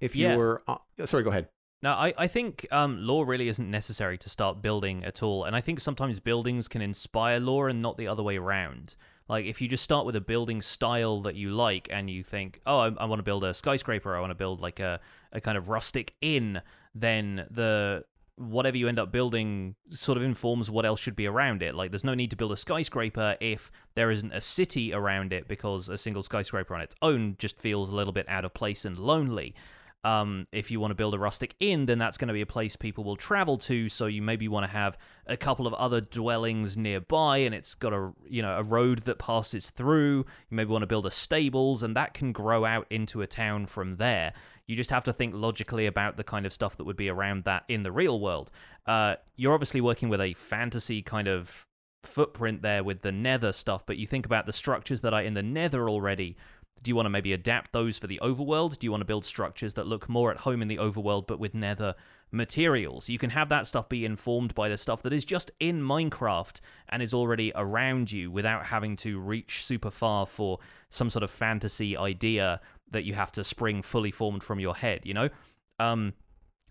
If Yeah. you're, uh, sorry, go ahead. No, I, I think um, lore really isn't necessary to start building at all. And I think sometimes buildings can inspire lore and not the other way around. Like, if you just start with a building style that you like and you think, oh, I, I want to build a skyscraper, I want to build like a, a kind of rustic inn, then the whatever you end up building sort of informs what else should be around it. Like, there's no need to build a skyscraper if there isn't a city around it because a single skyscraper on its own just feels a little bit out of place and lonely. Um, if you want to build a rustic inn, then that's going to be a place people will travel to. So you maybe want to have a couple of other dwellings nearby, and it's got a you know a road that passes through. You maybe want to build a stables, and that can grow out into a town from there. You just have to think logically about the kind of stuff that would be around that in the real world. Uh, you're obviously working with a fantasy kind of footprint there with the nether stuff, but you think about the structures that are in the nether already. Do you want to maybe adapt those for the overworld? Do you want to build structures that look more at home in the overworld but with nether materials? You can have that stuff be informed by the stuff that is just in Minecraft and is already around you without having to reach super far for some sort of fantasy idea that you have to spring fully formed from your head, you know? Um,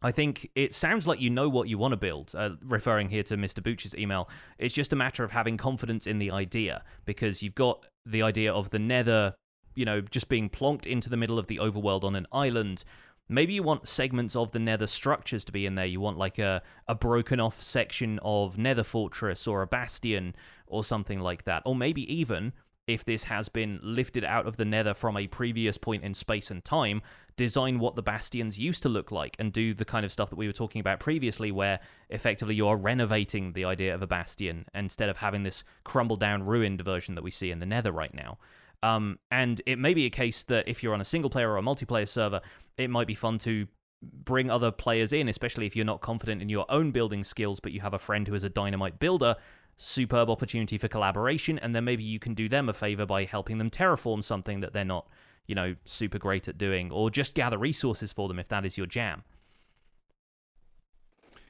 I think it sounds like you know what you want to build. Uh, referring here to Mr. Booch's email, it's just a matter of having confidence in the idea because you've got the idea of the Nether, you know, just being plonked into the middle of the overworld on an island. Maybe you want segments of the Nether structures to be in there. You want like a a broken off section of Nether Fortress or a bastion or something like that, or maybe even if this has been lifted out of the nether from a previous point in space and time, design what the bastions used to look like and do the kind of stuff that we were talking about previously, where effectively you are renovating the idea of a bastion instead of having this crumbled down, ruined version that we see in the nether right now. Um, and it may be a case that if you're on a single player or a multiplayer server, it might be fun to bring other players in, especially if you're not confident in your own building skills, but you have a friend who is a dynamite builder superb opportunity for collaboration and then maybe you can do them a favor by helping them terraform something that they're not you know super great at doing or just gather resources for them if that is your jam.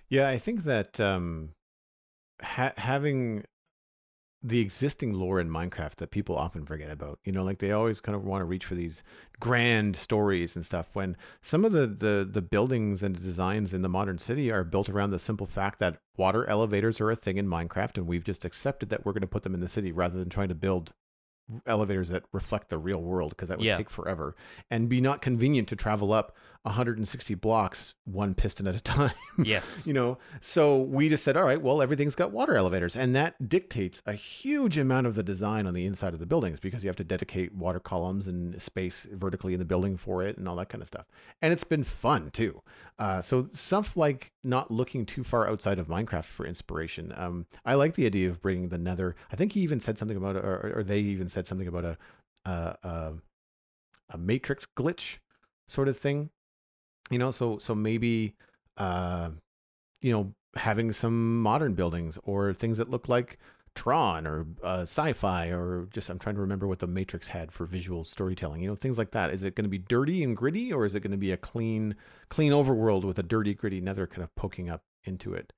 Yeah, I think that um, ha- having the existing lore in Minecraft that people often forget about, you know, like they always kind of want to reach for these grand stories and stuff. When some of the the the buildings and designs in the modern city are built around the simple fact that water elevators are a thing in Minecraft, and we've just accepted that we're going to put them in the city rather than trying to build elevators that reflect the real world because that would Yeah. take forever and be not convenient to travel up 160 blocks one piston at a time. Yes. You know so we just said all right well everything's got water elevators. And that dictates a huge amount of the design on the inside of the buildings because you have to dedicate water columns and space vertically in the building for it and all that kind of stuff. And it's been fun too. Uh, so stuff like not looking too far outside of minecraft for inspiration. Um, i like the idea of bringing the nether i think he even said something about or, or they even said something about a a, a, a matrix glitch sort of thing you know so so maybe uh you know having some modern buildings or things that look like tron or uh, sci-fi or just i'm trying to remember what the matrix had for visual storytelling you know things like that is it going to be dirty and gritty or is it going to be a clean clean overworld with a dirty gritty nether kind of poking up into it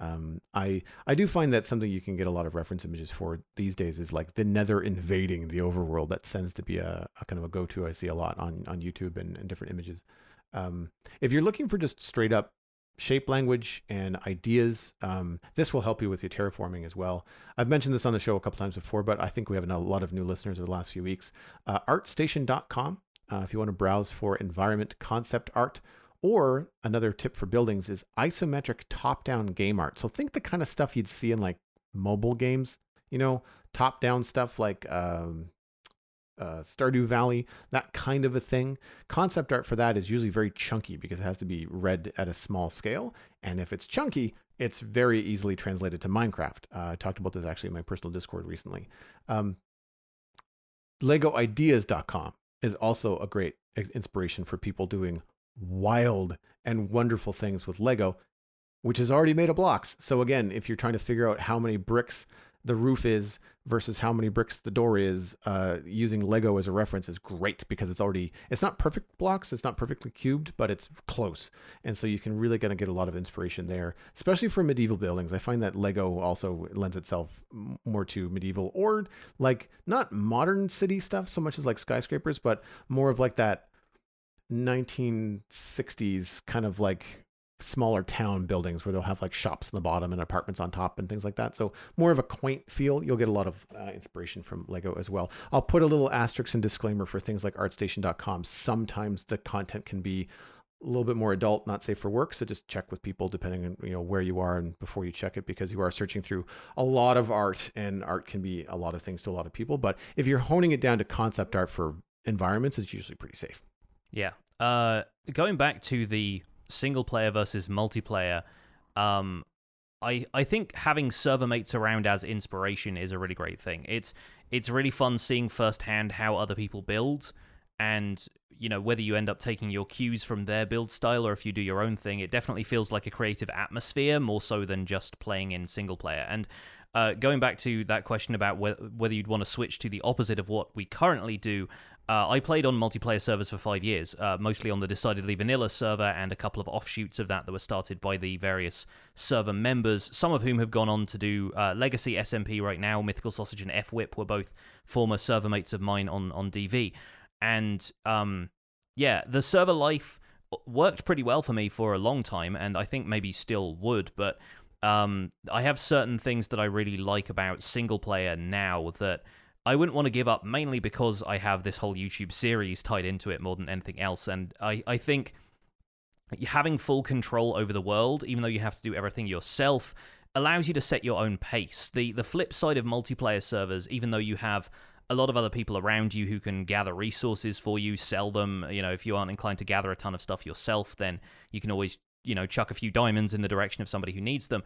um, I I do find that something you can get a lot of reference images for these days is like the Nether invading the overworld. That tends to be a, a kind of a go-to I see a lot on on YouTube and, and different images. Um, if you're looking for just straight up shape language and ideas, um, this will help you with your terraforming as well. I've mentioned this on the show a couple times before, but I think we have a lot of new listeners over the last few weeks. Uh, artstation.com, uh, if you want to browse for environment concept art. Or another tip for buildings is isometric top down game art. So think the kind of stuff you'd see in like mobile games, you know, top down stuff like um, uh, Stardew Valley, that kind of a thing. Concept art for that is usually very chunky because it has to be read at a small scale. And if it's chunky, it's very easily translated to Minecraft. Uh, I talked about this actually in my personal Discord recently. Um, LegoIdeas.com is also a great inspiration for people doing wild and wonderful things with Lego. which is already made of blocks. So again, if you're trying to figure out how many bricks the roof is versus how many bricks the door is, uh, using Lego as a reference is great because it's already it's not perfect blocks, it's not perfectly cubed, but it's close, and so you can really kind of get a lot of inspiration there, especially for medieval buildings. I find that Lego also lends itself more to medieval or like not modern city stuff so much as like skyscrapers, but more of like that 1960s kind of like smaller town buildings where they'll have like shops on the bottom and apartments on top and things like that. So more of a quaint feel. You'll get a lot of uh, inspiration from Lego as well. I'll put a little asterisk and disclaimer for things like ArtStation.com. Sometimes the content can be a little bit more adult, not safe for work. So just check with people depending on you know where you are and before you check it because you are searching through a lot of art and art can be a lot of things to a lot of people. But if you're honing it down to concept art for environments, it's usually pretty safe. Yeah. Uh, going back to the single player versus multiplayer, um, I I think having server mates around as inspiration is a really great thing. It's it's really fun seeing firsthand how other people build, and you know whether you end up taking your cues from their build style or if you do your own thing. It definitely feels like a creative atmosphere more so than just playing in single player. And uh, going back to that question about wh- whether you'd want to switch to the opposite of what we currently do, uh, I played on multiplayer servers for five years, uh, mostly on the decidedly vanilla server and a couple of offshoots of that that were started by the various server members, some of whom have gone on to do uh, Legacy SMP right now. Mythical Sausage and fWhip were both former server mates of mine on, on DV. And um, yeah, the server life worked pretty well for me for a long time, and I think maybe still would, but um, I have certain things that I really like about single player now that I wouldn't want to give up mainly because I have this whole YouTube series tied into it more than anything else. And I, I think having full control over the world, even though you have to do everything yourself, allows you to set your own pace. The the flip side of multiplayer servers, even though you have a lot of other people around you who can gather resources for you, sell them, you know, if you aren't inclined to gather a ton of stuff yourself, then you can always, you know, chuck a few diamonds in the direction of somebody who needs them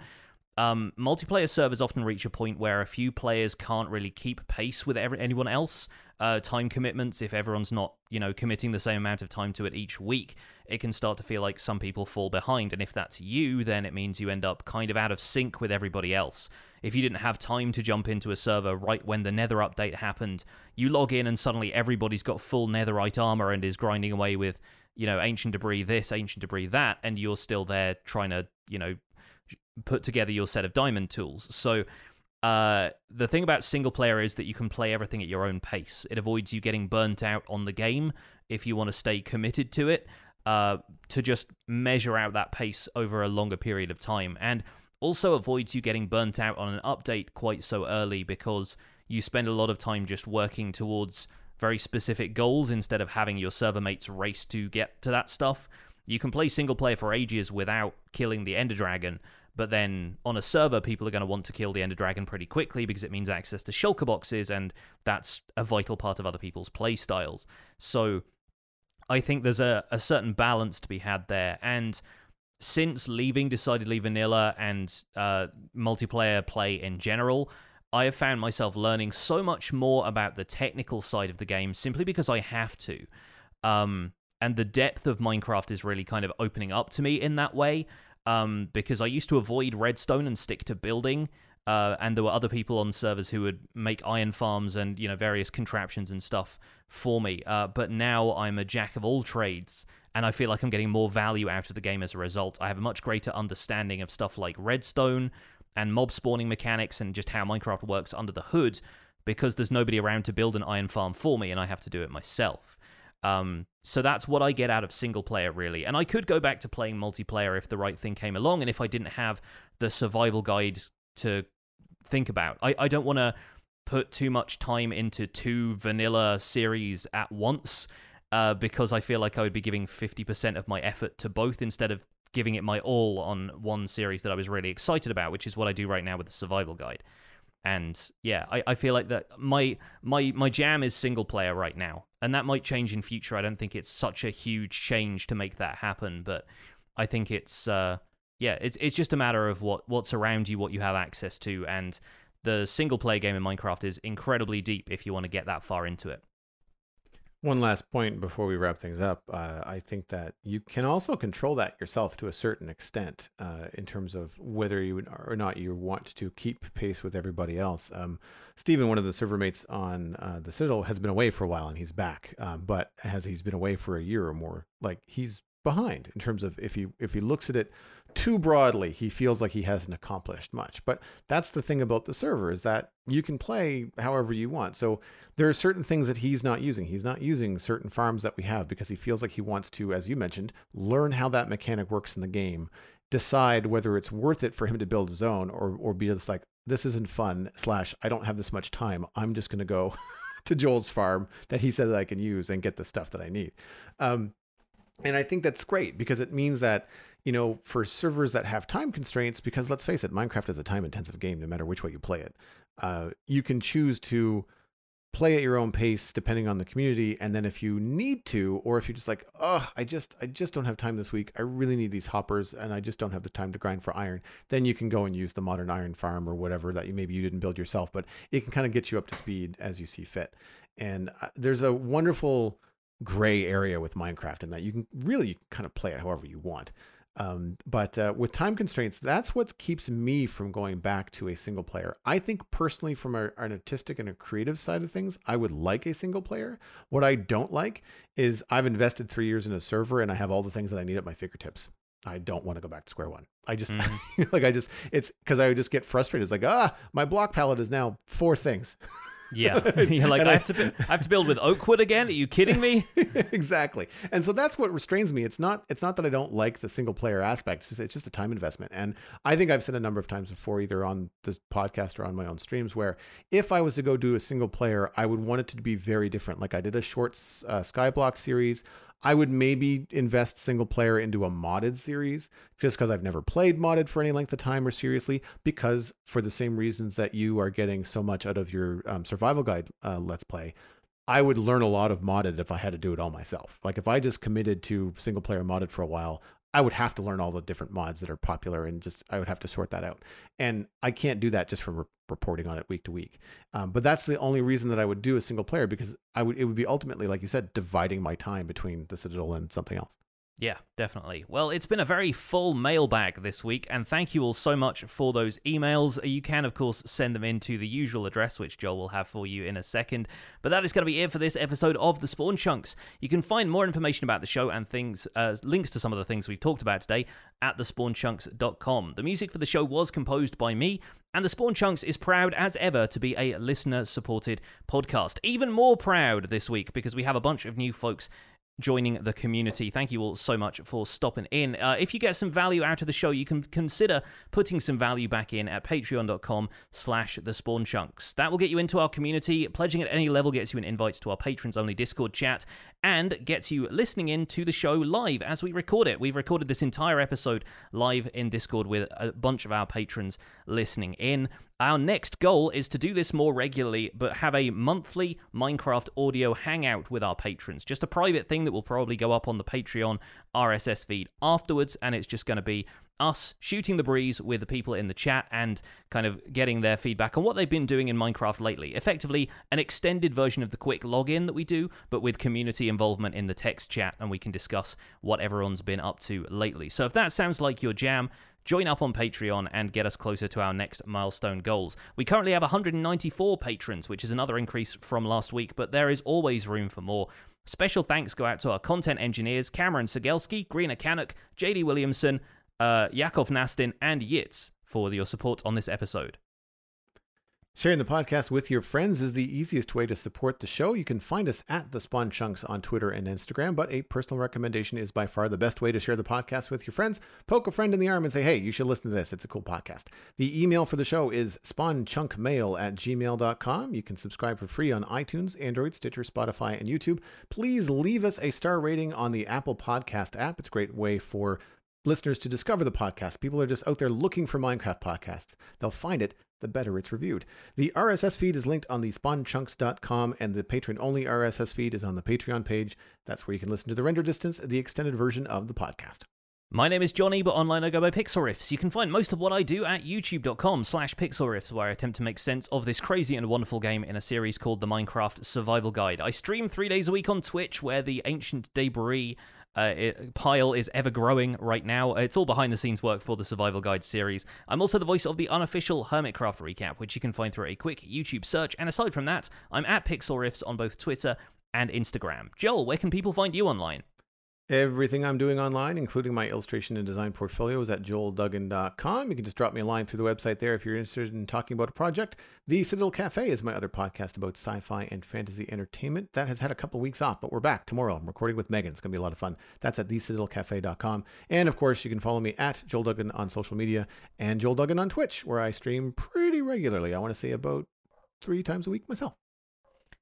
um, multiplayer servers often reach a point where a few players can't really keep pace with every, anyone else. Uh, time commitments, if everyone's not, you know, committing the same amount of time to it each week, it can start to feel like some people fall behind. And if that's you, then it means you end up kind of out of sync with everybody else. If you didn't have time to jump into a server right when the Nether update happened, you log in and suddenly everybody's got full Netherite armor and is grinding away with, you know, ancient debris this, ancient debris that, and you're still there trying to, you know, put together your set of diamond tools. So uh, the thing about single player is that you can play everything at your own pace. It avoids you getting burnt out on the game if you want to stay committed to it. Uh, to just measure out that pace over a longer period of time, and also avoids you getting burnt out on an update quite so early because you spend a lot of time just working towards very specific goals instead of having your server mates race to get to that stuff. You can play single player for ages without killing the Ender Dragon, but then on a server, people are going to want to kill the Ender Dragon pretty quickly because it means access to shulker boxes, and that's a vital part of other people's play styles. So I think there's a, a certain balance to be had there. And since leaving Decidedly Vanilla and uh, multiplayer play in general, I have found myself learning so much more about the technical side of the game simply because I have to. Um, and the depth of Minecraft is really kind of opening up to me in that way um, because I used to avoid redstone and stick to building. Uh, and there were other people on servers who would make iron farms and you know various contraptions and stuff for me. Uh, but now I'm a jack of all trades, and I feel like I'm getting more value out of the game as a result. I have a much greater understanding of stuff like redstone and mob spawning mechanics and just how Minecraft works under the hood because there's nobody around to build an iron farm for me, and I have to do it myself. Um, so that's what I get out of single player, really. And I could go back to playing multiplayer if the right thing came along and if I didn't have the survival guide to think about. I, I don't want to put too much time into two vanilla series at once uh, because I feel like I would be giving 50% of my effort to both instead of giving it my all on one series that I was really excited about, which is what I do right now with the survival guide and yeah I, I feel like that my my my jam is single player right now and that might change in future. I don't think it's such a huge change to make that happen but i think it's uh yeah it's it's just a matter of what what's around you what you have access to. And the single player game in minecraft is incredibly deep if you want to get that far into it One last point before we wrap things up. Uh, I think that you can also control that yourself to a certain extent uh, in terms of whether you or not you want to keep pace with everybody else. Um, Stephen, one of the server mates on uh, the Citadel, has been away for a while and he's back. Um, but as he's been away for a year or more, like he's behind in terms of if he if he looks at it too broadly, he feels like he hasn't accomplished much. But that's the thing about the server is that you can play however you want. So there are certain things that he's not using. He's not using certain farms that we have because he feels like he wants to, as you mentioned, learn how that mechanic works in the game, decide whether it's worth it for him to build his own or or be just like this isn't fun slash I don't have this much time. I'm just gonna go to Joel's farm that he says I can use and get the stuff that I need. Um, and I think that's great because it means that, you know, for servers that have time constraints, because let's face it, Minecraft is a time intensive game no matter which way you play it. Uh, you can choose to play at your own pace depending on the community and then if you need to or if you're just like oh i just i just don't have time this week i really need these hoppers and i just don't have the time to grind for iron then you can go and use the modern iron farm or whatever that you maybe you didn't build yourself but it can kind of get you up to speed as you see fit and uh, there's a wonderful gray area with Minecraft in that you can really kind of play it however you want. Um, but uh, with time constraints, that's what keeps me from going back to a single player. I think personally, from a, an artistic and a creative side of things, I would like a single player. What I don't like is I've invested three years in a server and I have all the things that I need at my fingertips. I don't want to go back to square one. I just mm-hmm. like I just it's because I would just get frustrated. It's like ah, my block palette is now four things. Yeah, you're like, I, have to, I have to build with oak wood again. Are you kidding me? exactly. And so that's what restrains me. It's not, it's not that I don't like the single player aspect. It's just, it's just a time investment. And I think I've said a number of times before, either on this podcast or on my own streams, where if I was to go do a single player, I would want it to be very different. Like I did a short uh, Skyblock series. I would maybe invest single player into a modded series just because I've never played modded for any length of time or seriously, because for the same reasons that you are getting so much out of your um, survival guide uh, let's play, I would learn a lot of modded if I had to do it all myself. Like if I just committed to single player modded for a while, I would have to learn all the different mods that are popular and just I would have to sort that out. And I can't do that just from re- reporting on it week to week. Um, but that's the only reason that I would do a single player because I would it would be ultimately like you said dividing my time between the Citadel and something else. Yeah, definitely. Well, it's been a very full mailbag this week, and thank you all so much for those emails. You can, of course, send them in to the usual address, which Joel will have for you in a second. But that is going to be it for this episode of The Spawn Chunks. You can find more information about the show and things, uh, links to some of the things we've talked about today at thespawnchunks.com. The music for the show was composed by me, and the Spawn Chunks is proud as ever to be a listener supported podcast. Even more proud this week because we have a bunch of new folks joining the community. Thank you all so much for stopping in. Uh, if you get some value out of the show, you can consider putting some value back in at patreon.com slash the spawn chunks. That will get you into our community. Pledging at any level gets you an invite to our patrons only Discord chat and gets you listening in to the show live as we record it. We've recorded this entire episode live in Discord with a bunch of our patrons listening in. Our next goal is to do this more regularly, but have a monthly Minecraft audio hangout with our patrons. Just a private thing that will probably go up on the Patreon RSS feed afterwards, and it's just going to be us shooting the breeze with the people in the chat and kind of getting their feedback on what they've been doing in Minecraft lately. Effectively, an extended version of the quick login that we do, but with community involvement in the text chat, and we can discuss what everyone's been up to lately. So if that sounds like your jam, join up on Patreon and get us closer to our next milestone goals. We currently have 194 patrons, which is another increase from last week, but there is always room for more. Special thanks go out to our content engineers Cameron Segelski, Greener Canuck, JD Williamson, uh, Yakov Nastin, and Yitz for your support on this episode. Sharing the podcast with your friends is the easiest way to support the show. You can find us at the Spawn Chunks on Twitter and Instagram, but a personal recommendation is by far the best way to share the podcast with your friends. Poke a friend in the arm and say, hey, you should listen to this. It's a cool podcast. The email for the show is spawnchunkmail at gmail.com. You can subscribe for free on iTunes, Android, Stitcher, Spotify, and YouTube. Please leave us a star rating on the Apple Podcast app. It's a great way for listeners to discover the podcast. People are just out there looking for Minecraft podcasts. They'll find it the better it's reviewed. The RSS feed is linked on the spawnchunks.com, and the patron only RSS feed is on the Patreon page. That's where you can listen to the render distance, the extended version of the podcast. My name is Jonny, but online I go by Pixel You can find most of what I do at youtube.com slash pixlriffs, where I attempt to make sense of this crazy and wonderful game in a series called the Minecraft Survival Guide. I stream three days a week on Twitch, where the ancient debris uh, it, pile is ever growing right now. It's all behind the scenes work for the Survival Guide series. I'm also the voice of the unofficial Hermitcraft recap, which you can find through a quick YouTube search. And aside from that, I'm at Pixel on both Twitter and Instagram. Joel, where can people find you online? Everything I'm doing online, including my illustration and design portfolio, is at joelduggan.com. You can just drop me a line through the website there if you're interested in talking about a project. The Citadel Cafe is my other podcast about sci fi and fantasy entertainment. That has had a couple weeks off, but we're back tomorrow. I'm recording with Megan. It's going to be a lot of fun. That's at thecitadelcafe.com. And of course, you can follow me at Joel Duggan on social media and Joel Duggan on Twitch, where I stream pretty regularly. I want to say about three times a week myself.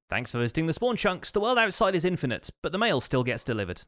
Thanks for visiting the Spawn Chunks. The world outside is infinite, but the mail still gets delivered.